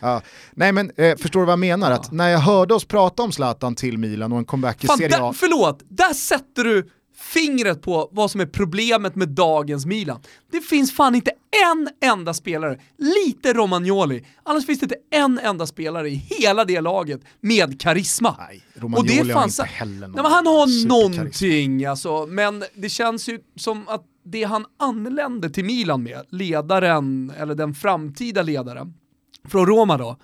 ja. Nej men eh, förstår du vad jag menar? Att när jag hörde oss prata om Zlatan till Milan och en comeback i Fan, Serie A. Där, förlåt, där sätter du fingret på vad som är problemet med dagens Milan. Det finns fan inte en enda spelare, lite Romagnoli, annars finns det inte en enda spelare i hela det laget med karisma. Nej, Romagnoli och det har inte heller någon Nej, men Han har någonting alltså, men det känns ju som att det han anlände till Milan med, ledaren, eller den framtida ledaren, från Roma då,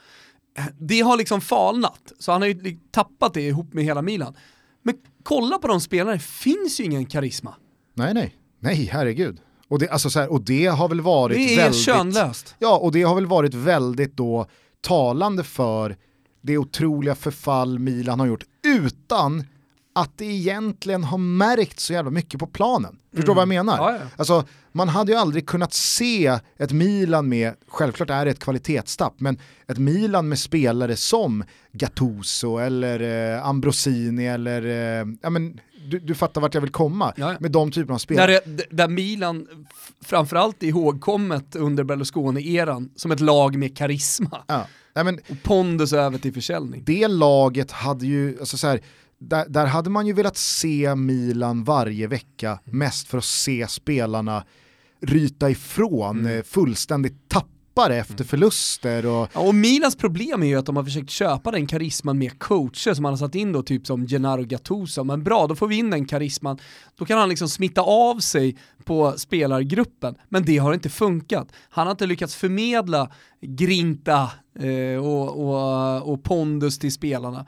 det har liksom falnat. Så han har ju tappat det ihop med hela Milan. Men kolla på de spelarna, det finns ju ingen karisma. Nej, nej, nej, herregud. Och det, alltså så här, och det har väl varit det är väldigt... könlöst. Ja, och det har väl varit väldigt då talande för det otroliga förfall Milan har gjort utan att det egentligen har märkt så jävla mycket på planen. Förstår mm. vad jag menar? Ja, ja. Alltså, man hade ju aldrig kunnat se ett Milan med, självklart är det ett kvalitetstapp, men ett Milan med spelare som Gattuso eller eh, Ambrosini eller, eh, ja men du, du, fattar vart jag vill komma ja, med de typerna av spelare. Där, där Milan framförallt är ihågkommet under Berlusconi-eran som ett lag med karisma. Ja. Nej, men, och pondus över till försäljning. Det laget hade ju, alltså så här, där, där, hade man ju velat se Milan varje vecka, mest för att se spelarna ryta ifrån, mm. Eh, fullständigt tappare efter mm. förluster. Och... Ja, och Milans problem är ju att de har försökt köpa den karisman med coacher som man har satt in då, typ som Gennaro Gattuso. Men bra, då får vi in den karisman. Då kan han liksom smitta av sig på spelargruppen. Men det har inte funkat. Han har inte lyckats förmedla grinta eh, och, och, och pondus till spelarna.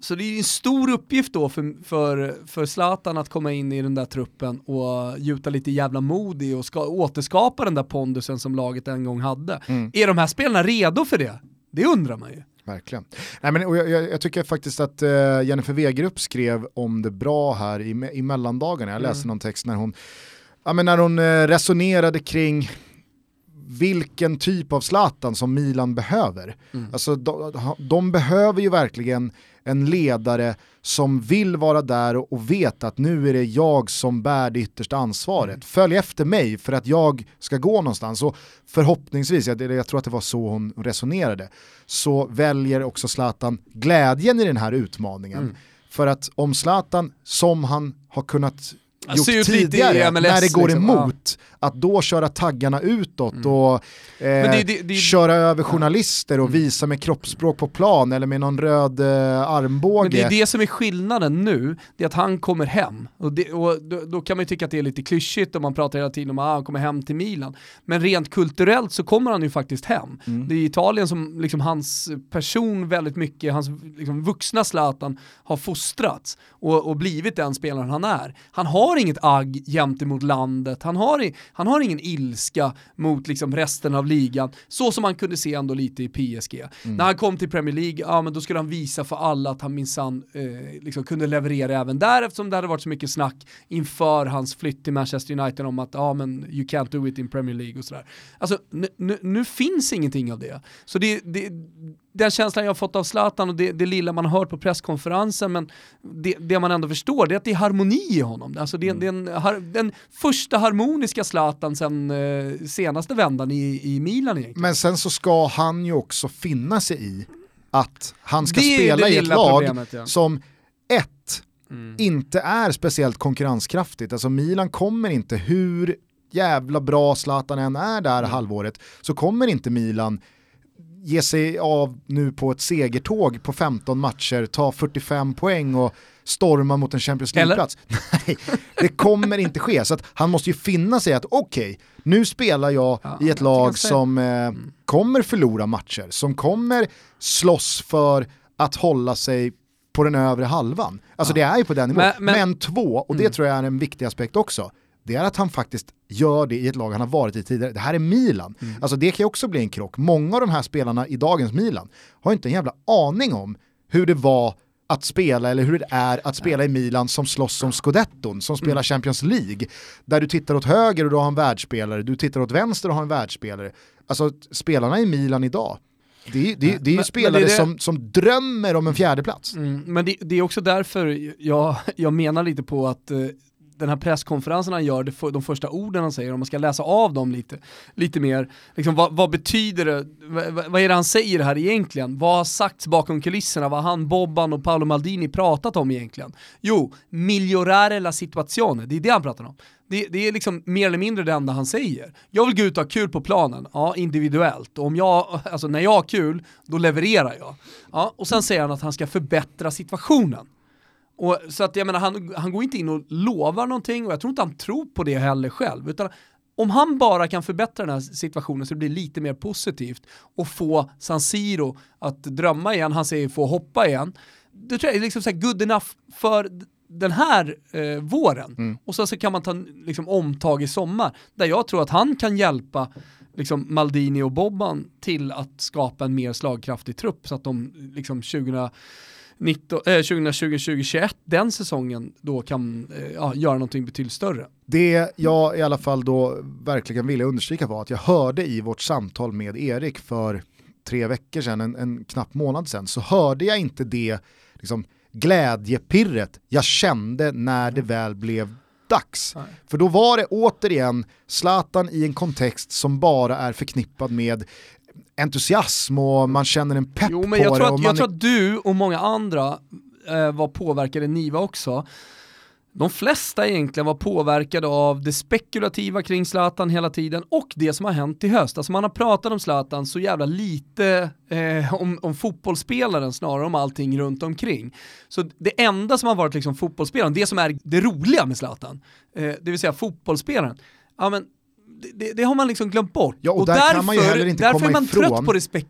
Så det är en stor uppgift då för, för, för Zlatan att komma in i den där truppen och gjuta lite jävla mod i och ska, återskapa den där pondusen som laget en gång hade. Mm. Är de här spelarna redo för det? Det undrar man ju. Verkligen. Nej, men, jag, jag, jag, tycker faktiskt att uh, Jennifer Wegerup skrev om det bra här i, i mellandagarna. Jag läste mm. någon text när hon ja, men när hon eh, resonerade kring vilken typ av Zlatan som Milan behöver. Mm. Alltså, de, de, behöver ju verkligen en ledare som vill vara där och vet att nu är det jag som bär det yttersta ansvaret. Mm. Följ efter mig för att jag ska gå någonstans. Och förhoppningsvis, jag, jag tror att det var så hon resonerade, så väljer också Zlatan glädjen i den här utmaningen. Mm. För att om Zlatan, som han har kunnat gjort tidigare, MLS, när det går liksom, emot, ja. Att då köra taggarna utåt mm. och eh, det, det, det, köra över journalister och mm. visa med kroppsspråk på plan eller med någon röd eh, armbåge. Men det är det som är skillnaden nu, det är att han kommer hem. Och, och då, då, kan man ju tycka att det är lite klyschigt om man pratar hela tiden om att ah, han kommer hem till Milan. Men rent kulturellt så kommer han ju faktiskt hem. Mm. Det är Italien som liksom hans person väldigt mycket, hans liksom, vuxna Zlatan har fostrats och, och blivit den spelaren han är. Han har inget agg gentemot landet, han har, han har ingen ilska mot liksom resten av ligan, så som man kunde se ändå lite i PSG. Mm. När han kom till Premier League, ja men då skulle han visa för alla att han minsann eh, liksom kunde leverera även där eftersom det hade varit så mycket snack inför hans flytt till Manchester United om att ja men you can't do it in Premier League och sådär. Alltså nu finns ingenting av det. Så det, det den känslan jag har fått av Zlatan och det, det lilla man har hört på presskonferensen, men det, det, man ändå förstår det är att det är harmoni i honom. Alltså det, mm. det är en, den första harmoniska Zlatan sen eh, senaste vändan i, i Milan egentligen. Men sen så ska han ju också finna sig i att han ska spela i ett lag ja. som ett, mm. inte är speciellt konkurrenskraftigt. Alltså Milan kommer inte, hur jävla bra Zlatan än är där mm. halvåret, så kommer inte Milan ge sig av nu på ett segertåg på 15 matcher, ta 45 poäng och storma mot en Champions League-plats. Nej, det kommer inte ske. Så han måste ju finna sig att okej, okay, nu spelar jag ja, i ett lag som eh, mm. kommer förlora matcher, som kommer slåss för att hålla sig på den övre halvan. Alltså ja. det är ju på den nivån. Men, men, men två, och det mm. tror jag är en viktig aspekt också, det är att han faktiskt gör det i ett lag han har varit i tidigare. Det här är Milan. Mm. Alltså det kan ju också bli en krock. Många av de här spelarna i dagens Milan har inte en jävla aning om hur det var att spela eller hur det är att spela i Milan som slåss om scudetton, som spelar mm. Champions League. Där du tittar åt höger och du har en världsspelare, du tittar åt vänster och har en världsspelare. Alltså spelarna i Milan idag, det, det, det är ju men, spelare men det Som, som drömmer om en fjärde plats. Mm, men det, det, är också därför jag, jag menar lite på att eh, den här presskonferensen han gör, för, de första orden han säger, om man ska läsa av dem lite, lite mer, liksom, vad, vad betyder det, vad, vad, är det han säger här egentligen? Vad har sagts bakom kulisserna? Vad har han, Bobban och Paolo Maldini pratat om egentligen? Jo, migliorare la situazione, det är det han pratar om. Det, det, är liksom mer eller mindre det enda han säger. Jag vill gå ut och ha kul på planen, ja individuellt. Och om jag, alltså när jag har kul, då levererar jag. Ja, och sen säger han att han ska förbättra situationen. Och, så att jag menar, han, han går inte in och lovar någonting och jag tror inte han tror på det heller själv. Utan om han bara kan förbättra den här situationen så det blir lite mer positivt och få San Siro att drömma igen, han säger få hoppa igen. Det tror jag är liksom så good enough för den här eh, våren. Mm. Och så, så kan man ta liksom, omtag i sommar, där jag tror att han kan hjälpa liksom, Maldini och Bobban till att skapa en mer slagkraftig trupp så att de liksom 20 2020-2021, eh, den säsongen då kan eh, ja, göra någonting betydligt större. Det jag i alla fall då verkligen ville understryka var att jag hörde i vårt samtal med Erik för tre veckor sedan, en, en knapp månad sedan, så hörde jag inte det liksom, glädjepirret jag kände när det väl blev dags. Nej. För då var det återigen Zlatan i en kontext som bara är förknippad med entusiasm och man känner en pepp jo, men jag på tror det. Att, jag tror att du och många andra eh, var påverkade, Niva också. De flesta egentligen var påverkade av det spekulativa kring Zlatan hela tiden och det som har hänt i höst. Alltså man har pratat om Zlatan så jävla lite eh, om, om fotbollsspelaren snarare om allting runt omkring. Så det enda som har varit liksom fotbollsspelaren, det som är det roliga med Zlatan, eh, det vill säga fotbollsspelaren, ja men det, det, har man liksom glömt bort. Ja, och, och därför, kan man därför är man ifrån. trött på det spek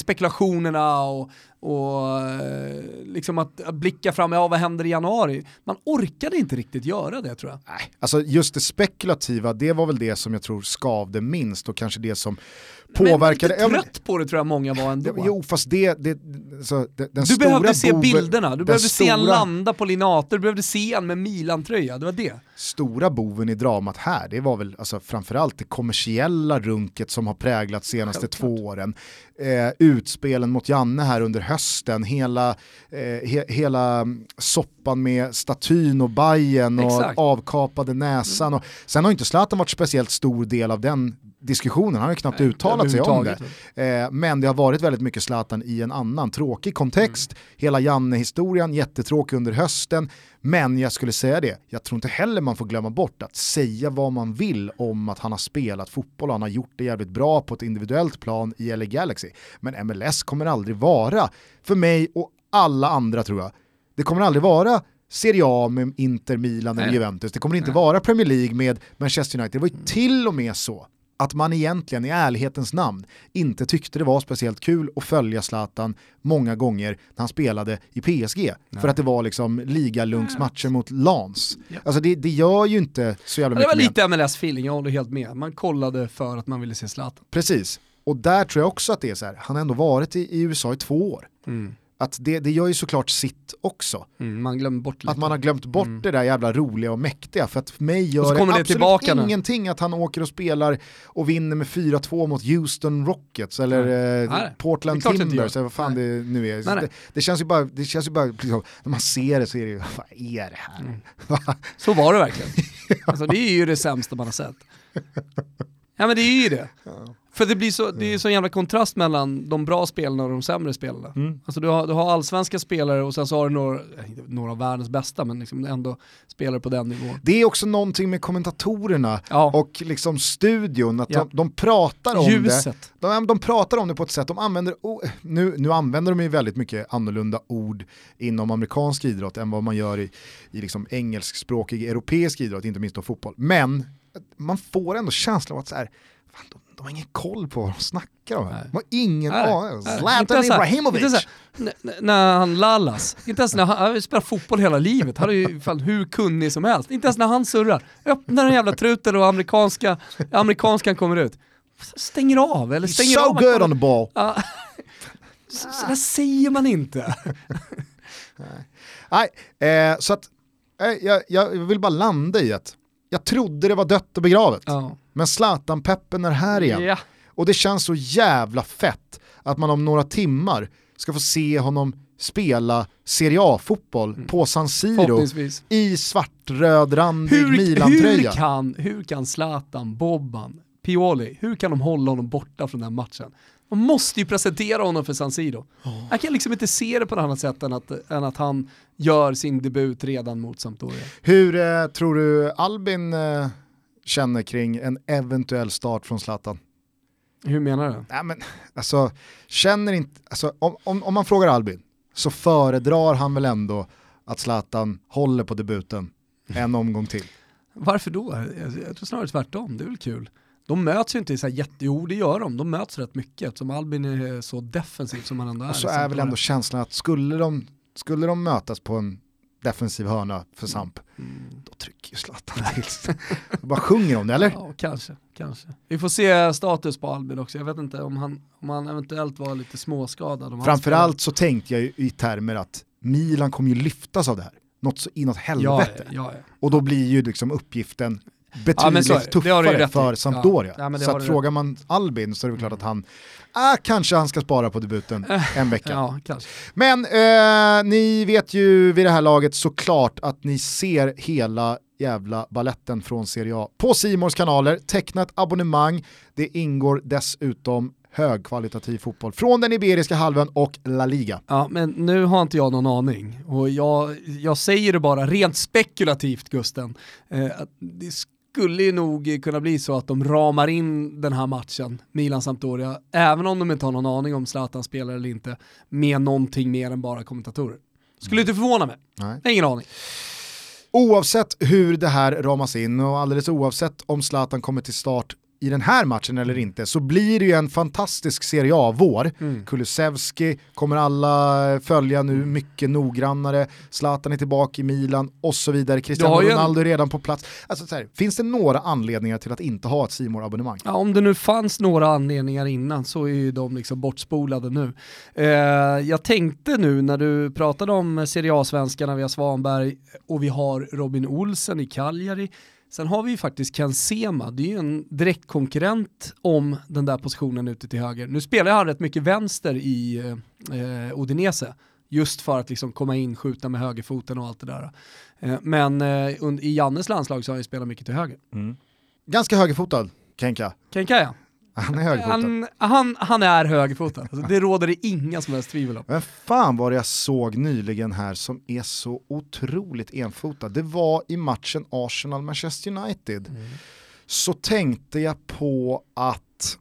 spekulationerna och, och eh, liksom att blicka fram, ja vad händer i januari? Man orkade inte riktigt göra det tror jag. Nej, alltså just det spekulativa, det var väl det som jag tror skavde minst och kanske det som påverkade. Men trött på det tror jag många var ändå. Jo, fast det, det, så, den Du behövde se bilderna, du behövde stora... se en landa på Linater, du behövde se en med Milan-tröja, det var det. stora boven i dramat här, det var väl alltså framförallt det kommersiella runket som har präglat senaste Självklart. två åren. Eh, utspelen mot Janne här under hösten, hela, eh, he, hela soppan med statyn och bajen och Exakt. avkapade näsan. Och, sen har inte Zlatan varit speciellt stor del av den diskussionen, han har ju knappt Nej, uttalat sig om det. Eh, men det har varit väldigt mycket Zlatan i en annan tråkig kontext. Mm. Hela Janne-historien, jättetråkig under hösten. Men jag skulle säga det, jag tror inte heller man får glömma bort att säga vad man vill om att han har spelat fotboll och han har gjort det jävligt bra på ett individuellt plan i LA Galaxy. Men MLS kommer aldrig vara, för mig och alla andra tror jag, det kommer aldrig vara Serie A med Inter, Milan eller Juventus. Det kommer inte Nej. vara Premier League med Manchester United. Det var ju mm. till och med så att man egentligen i ärlighetens namn inte tyckte det var speciellt kul att följa Zlatan många gånger när han spelade i PSG. Nej. För att det var liksom ligalunksmatcher mot Lans. Ja. Alltså det, det, gör ju inte så jävla mycket Det var lite MLS-feeling, jag håller helt med. Man kollade för att man ville se Zlatan. Precis, och där tror jag också att det är så här, han har ändå varit i, i USA i två år. Mm att det, det gör ju såklart sitt också. Mm, man glömmer bort lite. Att man har glömt bort mm. det där jävla roliga och mäktiga. För att för mig gör det, det absolut ingenting nu. att han åker och spelar och vinner med 4-2 mot Houston Rockets eller eh, Portland Timbers eller vad fan nej. det nu är. Nej, nej. Det, det, känns ju bara, det känns ju bara liksom, när man ser det så är det ju, vad är det här? Mm. så var det verkligen. alltså, det är ju det sämsta man har sett. Ja men det är ju det. Ja. För det blir så, det är så jävla kontrast mellan de bra spelarna och de sämre spelarna. Mm. Alltså du har, du har allsvenska spelare och sen så har du några, några av världens bästa men liksom ändå spelare på den nivån. Det är också någonting med kommentatorerna ja. och liksom studion, att ja. de, de, pratar om Ljuset. det. De, de pratar om det på ett sätt, de använder, nu, nu använder de ju väldigt mycket annorlunda ord inom amerikansk idrott än vad man gör i, i liksom engelskspråkig europeisk idrott, inte minst då fotboll. Men man får ändå känslan av att så här, fan, de, har ingen koll på vad de snackar om. De har ingen aning. Zlatan Ibrahimovic. När han lallas, inte ens när han, han spelar fotboll hela livet, han är ju fan hur kunnig som helst. Inte ens när han surrar. Öppnar den jävla truten och amerikanska, amerikanskan kommer ut. Stänger av eller stänger so av. So good on the ball. Ja. Så, så där säger man inte. Nej, eh, så att eh, jag, jag vill bara landa i att jag trodde det var dött och begravet. Ja. Men Zlatan-peppen är här igen. Ja. Och det känns så jävla fett att man om några timmar ska få se honom spela Serie A-fotboll mm. på San Siro i svartrödrandig Milan-tröja. Hur kan, hur kan Zlatan, Bobban, Pioli, hur kan de hålla honom borta från den matchen? Man måste ju presentera honom för San Siro. Oh. Jag kan liksom inte se det på något annat sätt än att, än att han gör sin debut redan mot Sampdoria. Hur eh, tror du Albin eh, känner kring en eventuell start från Zlatan? Hur menar du? Nej, men, alltså, känner inte, alltså, om, om, om man frågar Albin så föredrar han väl ändå att Zlatan håller på debuten en omgång till. Varför då? Jag, tror snarare tvärtom, det är väl kul. De möts ju inte i så här jätte, jo det gör de, de möts rätt mycket eftersom Albin är så defensiv som han ändå är. Och så är väl ändå känslan att skulle de, skulle de mötas på en defensiv hörna för Samp, mm. då trycker ju Zlatan till. bara sjunger om det eller? Ja, kanske, kanske. Vi får se status på Albin också, jag vet inte om han, om han eventuellt var lite småskadad. Framförallt så tänkte jag ju i termer att Milan kommer ju lyftas av det här. Något så inåt helvete. Ja, ja, ja. Och då blir ju liksom uppgiften betydligt ja, tuffare för Sampdoria. Ja. Ja, så att frågar man Albin så är det klart att han, ah, kanske han ska spara på debuten eh, en vecka. Men eh, ni vet ju vid det här laget såklart att ni ser hela jävla balletten från Serie A på Simors kanaler. Teckna ett abonnemang, det ingår dessutom högkvalitativ fotboll från den Iberiska halvön och La Liga. Ja, men nu har inte jag någon aning och jag, jag säger det bara rent spekulativt Gusten. Eh, det skulle ju nog kunna bli så att de ramar in den här matchen, Milan-Sampdoria, även om de inte har någon aning om Zlatan spelar eller inte, med någonting mer än bara kommentatorer. Skulle inte förvåna mig, Nej. ingen aning. Oavsett hur det här ramas in och alldeles oavsett om Zlatan kommer till start i den här matchen eller inte så blir det ju en fantastisk Serie A-vår. Mm. Kulusevski kommer alla följa nu mycket noggrannare, Zlatan är tillbaka i Milan och så vidare, Cristiano Ronaldo är redan på plats. Alltså, här, finns det några anledningar till att inte ha ett simor abonnemang Ja, om det nu fanns några anledningar innan så är ju de liksom bortspolade nu. Eh, jag tänkte nu när du pratade om Serie A-svenskarna, vi har Svanberg och vi har Robin Olsen i Cagliari, Sen har vi ju faktiskt Ken Sema, det är ju en direktkonkurrent om den där positionen ute till höger. Nu spelar han rätt mycket vänster i eh, Odinese, just för att liksom komma in, skjuta med högerfoten och allt det där. Eh, men eh, i Jannes landslag så har han ju spelat mycket till höger. Mm. Ganska högerfotad, Kenka. Kenka ja. Han är högerfotad. Han, han, han är högerfotad, alltså, det råder det inga som helst tvivel om. Men fan vad jag såg nyligen här som är så otroligt enfotad. Det var i matchen Arsenal-Manchester United. Mm. Så tänkte jag på att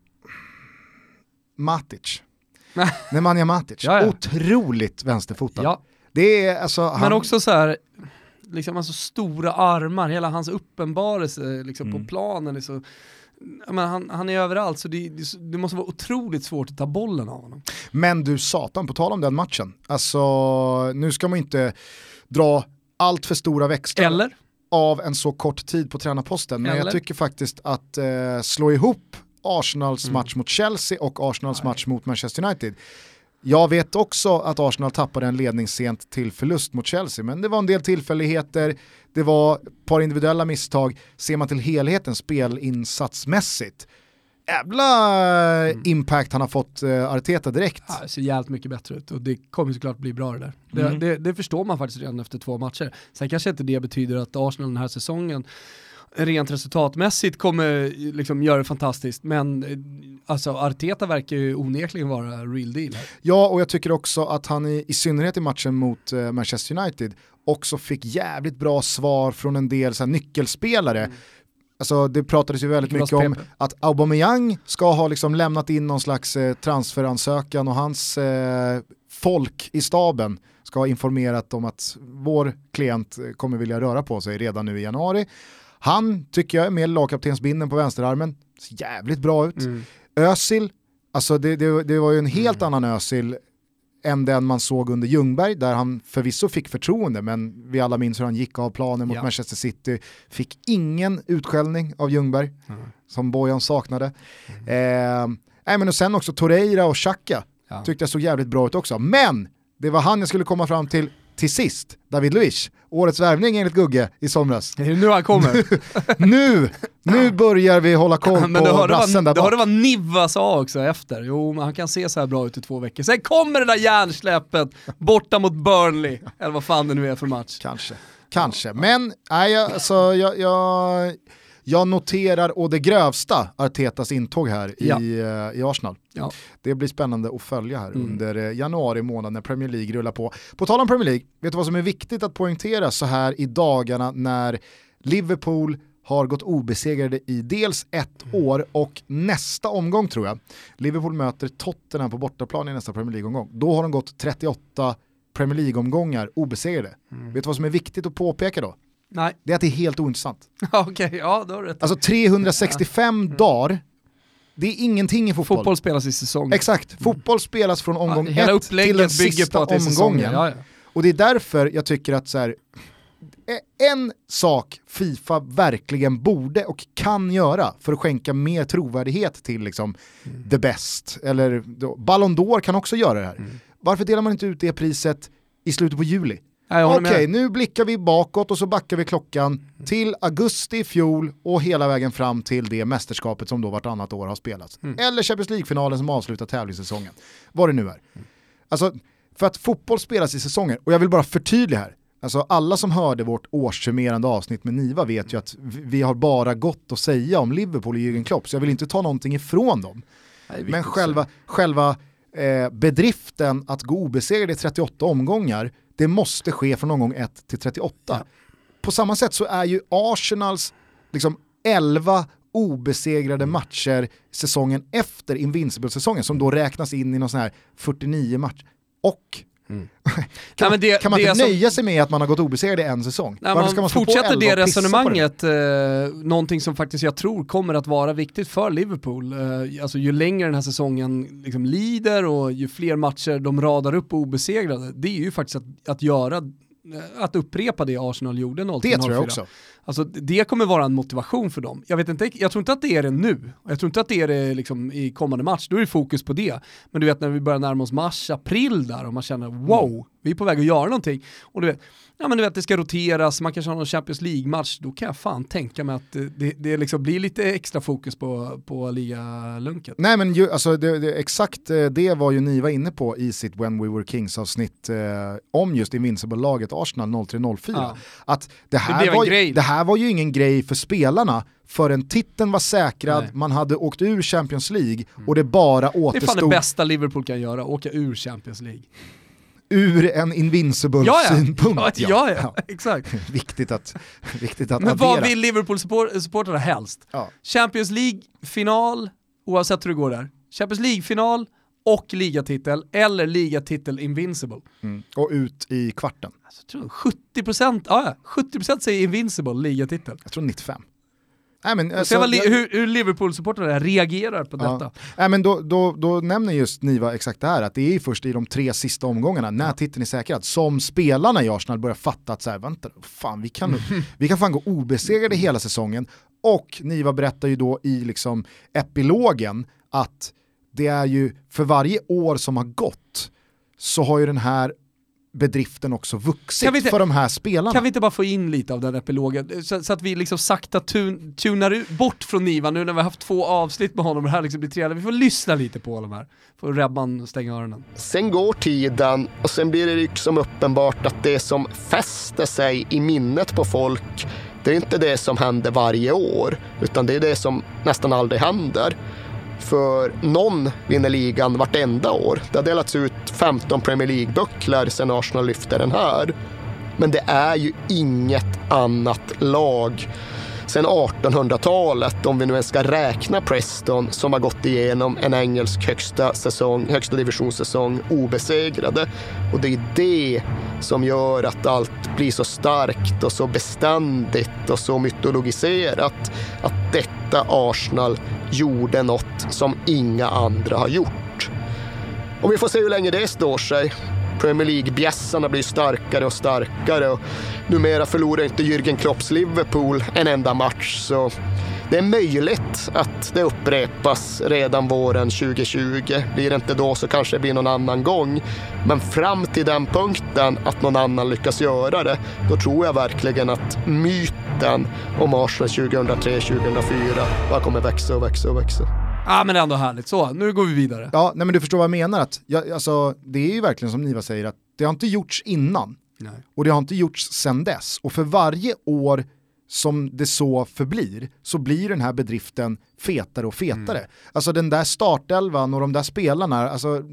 Matic, Nemanja Matic, ja, ja. otroligt vänsterfotad. Ja. Det är alltså, han... Men också så här, liksom alltså stora armar, hela hans uppenbarelse liksom mm. på planen är så men han, han är överallt så det, det, måste vara otroligt svårt att ta bollen av honom. Men du satan, på tal om den matchen, alltså nu ska man inte dra allt för stora växlar Eller? av en så kort tid på tränarposten, men Eller? jag tycker faktiskt att eh, slå ihop Arsenals mm. match mot Chelsea och Arsenals Nej. match mot Manchester United jag vet också att Arsenal tappade en ledning sent till förlust mot Chelsea, men det var en del tillfälligheter, det var ett par individuella misstag. Ser man till helheten spelinsatsmässigt, jävla mm. impact han har fått uh, Arteta direkt. Ja, det ser jävligt mycket bättre ut och det kommer såklart bli bra det där. Det, mm. det, det, förstår man faktiskt redan efter två matcher. Sen kanske inte det betyder att Arsenal den här säsongen rent resultatmässigt kommer liksom göra det fantastiskt, men eh, alltså Arteta verkar ju onekligen vara real deal. Här. Ja, och jag tycker också att han i, i synnerhet i matchen mot uh, Manchester United också fick jävligt bra svar från en del så här, nyckelspelare. Mm. Alltså det pratades ju väldigt mycket om att Aubameyang ska ha liksom lämnat in någon slags eh, transferansökan och hans eh, folk i staben ska ha informerat om att vår klient kommer vilja röra på sig redan nu i januari. Han tycker jag är med lagkaptensbinden på vänsterarmen, ser jävligt bra ut. Mm. Özil, alltså det, det, det, var ju en helt mm. annan Özil än den man såg under Ljungberg, där han förvisso fick förtroende, men vi alla minns hur han gick av planen mot ja. Manchester City, fick ingen utskällning av Ljungberg, mm. som Bojan saknade. Mm. Eh, men och sen också Torreira och Xhaka, ja. tyckte jag såg jävligt bra ut också. Men, det var han jag skulle komma fram till till sist, David Luiz, årets värvning enligt Gugge i somras. Är det nu han kommer? nu, nu börjar vi hålla koll men på brassen där bak. Du hörde vad Niva sa också efter, jo men han kan se så här bra ut i två veckor. Sen kommer det där hjärnsläppet borta mot Burnley, eller vad fan det nu är för match. Kanske, kanske. Men nej, alltså, jag, jag, jag noterar å det grövsta Artetas intåg här ja. i, uh, i Arsenal. Ja. Det blir spännande att följa här mm. under uh, januari månad när Premier League rullar på. På tal om Premier League, vet du vad som är viktigt att poängtera så här i dagarna när Liverpool har gått obesegrade i dels ett mm. år och nästa omgång tror jag. Liverpool möter Tottenham på bortaplan i nästa Premier League-omgång. Då har de gått 38 Premier League-omgångar obesegrade. Mm. Vet du vad som är viktigt att påpeka då? Nej. Det är att det är helt ointressant. Okej, okay, ja då har du rätt. Alltså 365 mm. dagar, det är ingenting i fotboll. Fotboll spelas i säsong. Exakt, mm. fotboll spelas från omgång ja, ett till den sista omgången. Ja, ja. Och det är därför jag tycker att så här, e- en sak Fifa verkligen borde och kan göra för att skänka mer trovärdighet till liksom mm. the best, eller då, Ballon d'Or kan också göra det här. Mm. Varför delar man inte ut det priset i slutet på juli? Okej, okay, nu blickar vi bakåt och så backar vi klockan till augusti i fjol och hela vägen fram till det mästerskapet som då vartannat år har spelats. Mm. Eller Champions League-finalen som avslutar tävlingssäsongen. Vad det nu är. Alltså, för att fotboll spelas i säsonger, och jag vill bara förtydliga här, Alltså alla som hörde vårt årssummerande avsnitt med Niva vet ju att vi har bara gott att säga om Liverpool och Jürgen Klopp, så jag vill inte ta någonting ifrån dem. Nej, Men själva, själva eh, bedriften att gå obesegrad i 38 omgångar det måste ske från omgång 1 till 38. Ja. På samma sätt så är ju Arsenals liksom 11 obesegrade matcher säsongen efter Invincible-säsongen som då räknas in i någon sån här 49 match och Mm. kan, Nej, det, kan man inte nöja sig med att man har gått obesegrad i en säsong? Nej, Varför ska man fortsätter det resonemanget, det? Eh, någonting som faktiskt jag tror kommer att vara viktigt för Liverpool. Eh, alltså ju längre den här säsongen liksom lider och ju fler matcher de radar upp obesegrade, det är ju faktiskt att, att göra att upprepa det Arsenal gjorde 0 Det tror jag också. Alltså det kommer vara en motivation för dem. Jag, vet inte, jag tror inte att det är det nu. Jag tror inte att det är det liksom i kommande match, då är det fokus på det. Men du vet när vi börjar närma oss mars, april där och man känner wow, mm. vi är på väg att göra någonting. Och du vet, ja men du vet det ska roteras, man kanske har någon Champions League-match, då kan jag fan tänka mig att det, det liksom blir lite extra fokus på, på ligalunket. Nej men ju, alltså det, det, exakt eh, det var ju ni var inne på i sitt When We Were Kings avsnitt eh, om just Invincible-laget Arsenal 03-04. Ja. Att det här, det, var, ju, det här var ju ingen grej för spelarna förrän titeln var säkrad, Nej. man hade åkt ur Champions League mm. och det bara återstod... Det är fan det bästa Liverpool kan göra, åka ur Champions League ur en invincible-synpunkt. Ja, ja. ja, ja, exakt. viktigt att, viktigt att Men addera. vad vill Liverpool-supportrarna helst? Champions League-final, oavsett hur det går där. Champions League-final och ligatitel, eller ligatitel Invincible. Mm. Och ut i kvarten. Alltså, jag tror 70%, ja, 70% säger Invincible ligatitel. Jag tror 95. Nej, men, alltså, vad, hur, hur Liverpool-supportrarna reagerar på detta. Ja. Nej, men då, då, då nämner just Niva exakt det här, att det är först i de tre sista omgångarna, när titeln är säkrad, som spelarna i Arsenal börjar fatta att så här, vänta, fan, vi, kan, vi kan fan gå obesegrade hela säsongen. Och Niva berättar ju då i liksom epilogen att det är ju för varje år som har gått så har ju den här bedriften också vuxit inte, för de här spelarna. Kan vi inte bara få in lite av den epilogen, så, så att vi liksom sakta tun, tunar ut, bort från Niva nu när vi har haft två avsnitt med honom och det här liksom blir trevligt. Vi får lyssna lite på honom här, får Rebban stänga öronen. Sen går tiden och sen blir det liksom uppenbart att det som fäster sig i minnet på folk, det är inte det som händer varje år, utan det är det som nästan aldrig händer. För någon vinner ligan vartenda år. Det har delats ut 15 Premier League-bucklor sedan Arsenal lyfte den här. Men det är ju inget annat lag sedan 1800-talet, om vi nu ens ska räkna Preston, som har gått igenom en engelsk högsta, säsong, högsta divisionssäsong obesegrade. Och det är det som gör att allt blir så starkt och så beständigt och så mytologiserat. Att detta Arsenal gjorde något som inga andra har gjort. Och vi får se hur länge det står sig. Premier League-bjässarna blir starkare och starkare och numera förlorar inte Jürgen Klopps Liverpool en enda match. Så det är möjligt att det upprepas redan våren 2020. Blir det inte då så kanske det blir någon annan gång. Men fram till den punkten att någon annan lyckas göra det, då tror jag verkligen att myten om Arsenal 2003-2004 bara kommer växa och växa och växa. Ja men ändå härligt, så nu går vi vidare. Ja, nej, men du förstår vad jag menar, att, jag, alltså, det är ju verkligen som Niva säger, att det har inte gjorts innan. Nej. Och det har inte gjorts sedan dess. Och för varje år som det så förblir så blir den här bedriften fetare och fetare. Mm. Alltså den där startelvan och de där spelarna, alltså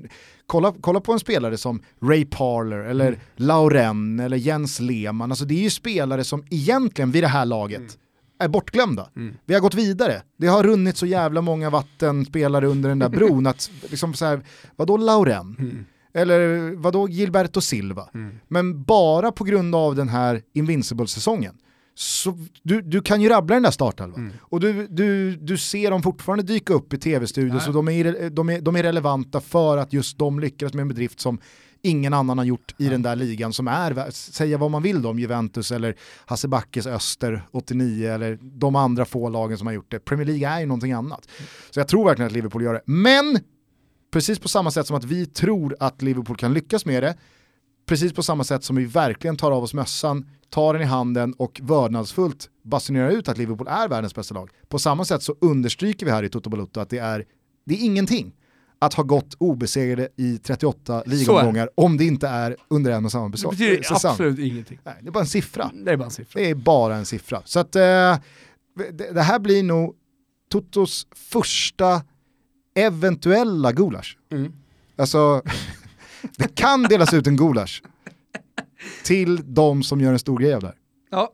kolla, kolla på en spelare som Ray Parler eller mm. Lauren eller Jens Lehmann, alltså det är ju spelare som egentligen vid det här laget mm är bortglömda. Mm. Vi har gått vidare. Det har runnit så jävla många vattenspelare under den där bron att, liksom så här, vadå Lauren? Mm. Eller vadå Gilberto Silva? Mm. Men bara på grund av den här Invincible-säsongen. Så du, du kan ju rabbla den där startelvan. Mm. Och du, du, du ser dem fortfarande dyka upp i tv-studios och de är, de, är, de är relevanta för att just de lyckas med en bedrift som ingen annan har gjort i den där ligan som är, säga vad man vill om Juventus eller Hasse Backes Öster 89 eller de andra få lagen som har gjort det. Premier League är ju någonting annat. Så jag tror verkligen att Liverpool gör det. Men precis på samma sätt som att vi tror att Liverpool kan lyckas med det, precis på samma sätt som vi verkligen tar av oss mössan, tar den i handen och vördnadsfullt basunerar ut att Liverpool är världens bästa lag. På samma sätt så understryker vi här i Toto Balotto att det är, det är ingenting att ha gått obesegrade i 38 ligomgångar om det inte är under en och samma säsong. Det betyder säsong. absolut ingenting. Nej, det är bara en siffra. Det är bara en siffra. Det är bara en siffra. Så att eh, det, här blir nog Totos första eventuella gulasch. Mm. Alltså, det kan delas ut en gulasch till de som gör en stor grej av det här. Ja.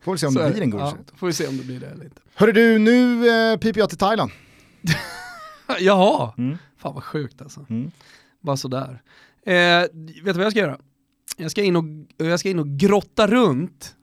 Får vi se om Så det blir en gulasch. Ja, får vi se om det blir det eller inte. Hörru du, nu eh, piper jag till Thailand. Jaha, mm. fan vad sjukt alltså. Mm. Bara sådär. Eh, vet du vad jag ska göra? Jag ska in och, jag ska in och grotta runt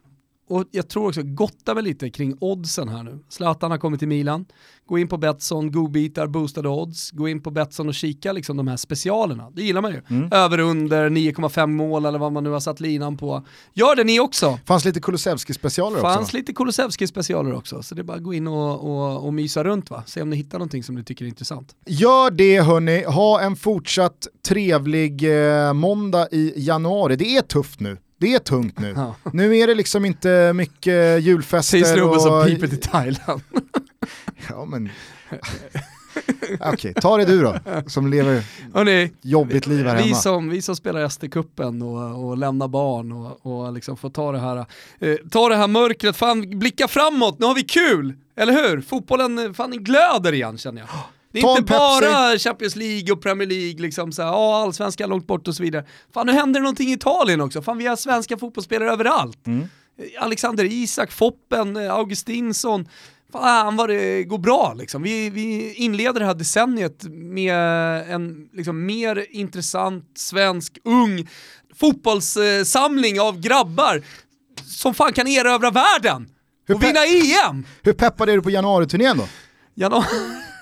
och jag tror också gotta mig lite kring oddsen här nu. Zlatan har kommit till Milan, gå in på Betsson, godbitar, boostade odds, gå in på Betsson och kika liksom de här specialerna. Det gillar man ju. Mm. Över under 9,5 mål eller vad man nu har satt linan på. Gör det ni också! Fanns lite Kulusevski-specialer också? Fanns lite Kulusevski-specialer också, så det är bara att gå in och, och, och mysa runt va, se om ni hittar någonting som ni tycker är intressant. Gör det hörni, ha en fortsatt trevlig eh, måndag i januari. Det är tufft nu. Det är tungt nu. Ja. Nu är det liksom inte mycket julfester. Säger snubben som piper till Thailand. ja men... Okej, okay, ta det du då, som lever Hörrni, jobbigt liv här vi hemma. Som, vi som spelar SD-cupen och, och lämnar barn och, och liksom får ta det här, eh, ta det här mörkret, fan blicka framåt, nu har vi kul! Eller hur? Fotbollen fan glöder igen känner jag. Det är inte bara Champions League och Premier League, liksom så här, oh, allsvenskan långt bort och så vidare. Fan nu händer det någonting i Italien också, fan vi har svenska fotbollsspelare överallt. Mm. Alexander Isak, Foppen, Augustinsson, fan vad det går bra liksom. Vi, vi inleder det här decenniet med en liksom, mer intressant svensk ung fotbollssamling av grabbar som fan kan erövra världen och vinna EM! Hur peppad är du på januariturnén då? Januari...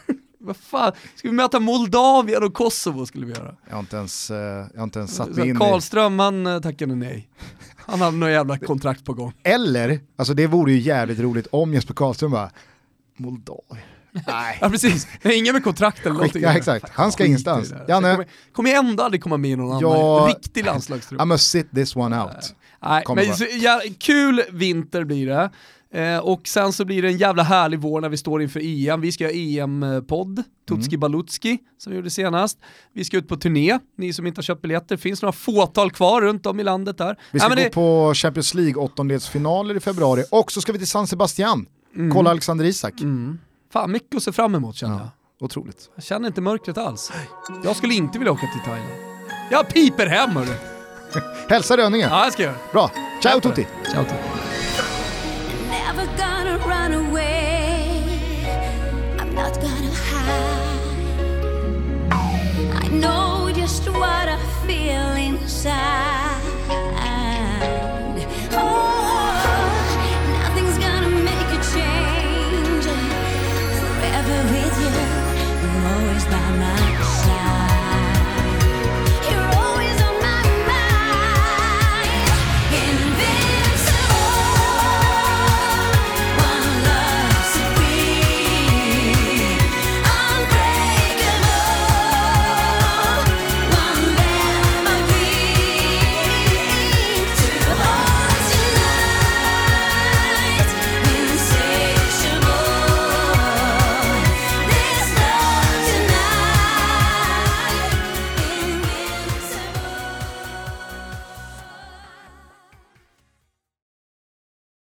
Vad fan, ska vi möta Moldavien och Kosovo skulle vi göra? Jag har inte ens, eh, jag har inte ens satt mig in Karlström, han eh, tackade nej. Han hade något jävla kontrakt på gång. Eller, alltså det vore ju jävligt roligt om Jesper Karlström bara, Moldavien. Nej. ja precis, ingen med kontrakt eller någonting. Ja, exakt, han ska ingenstans. Janne. Kommer, kommer ändå aldrig komma med i någon ja, annan riktig landslagstrupp. I'm gonna sit this one out. Nej, men så, ja, kul vinter blir det. Eh, och sen så blir det en jävla härlig vår när vi står inför EM. Vi ska ha EM-podd, Tutski mm. Balutski, som vi gjorde senast. Vi ska ut på turné, ni som inte har köpt biljetter. finns några fåtal kvar runt om i landet där. Vi ska ja, gå det... på Champions League åttondelsfinaler i februari och så ska vi till San Sebastian, mm. kolla Alexander Isak. Mm. Fan, mycket att se fram emot känner ja. jag. Otroligt. Jag känner inte mörkret alls. Jag skulle inte vilja åka till Thailand. Jag piper hem hörru. Hälsa Rönninge. Ja, jag ska göra. Bra. Ciao tutti. Ciao tutti. gonna run away. I'm not gonna hide. I know just what I feel inside.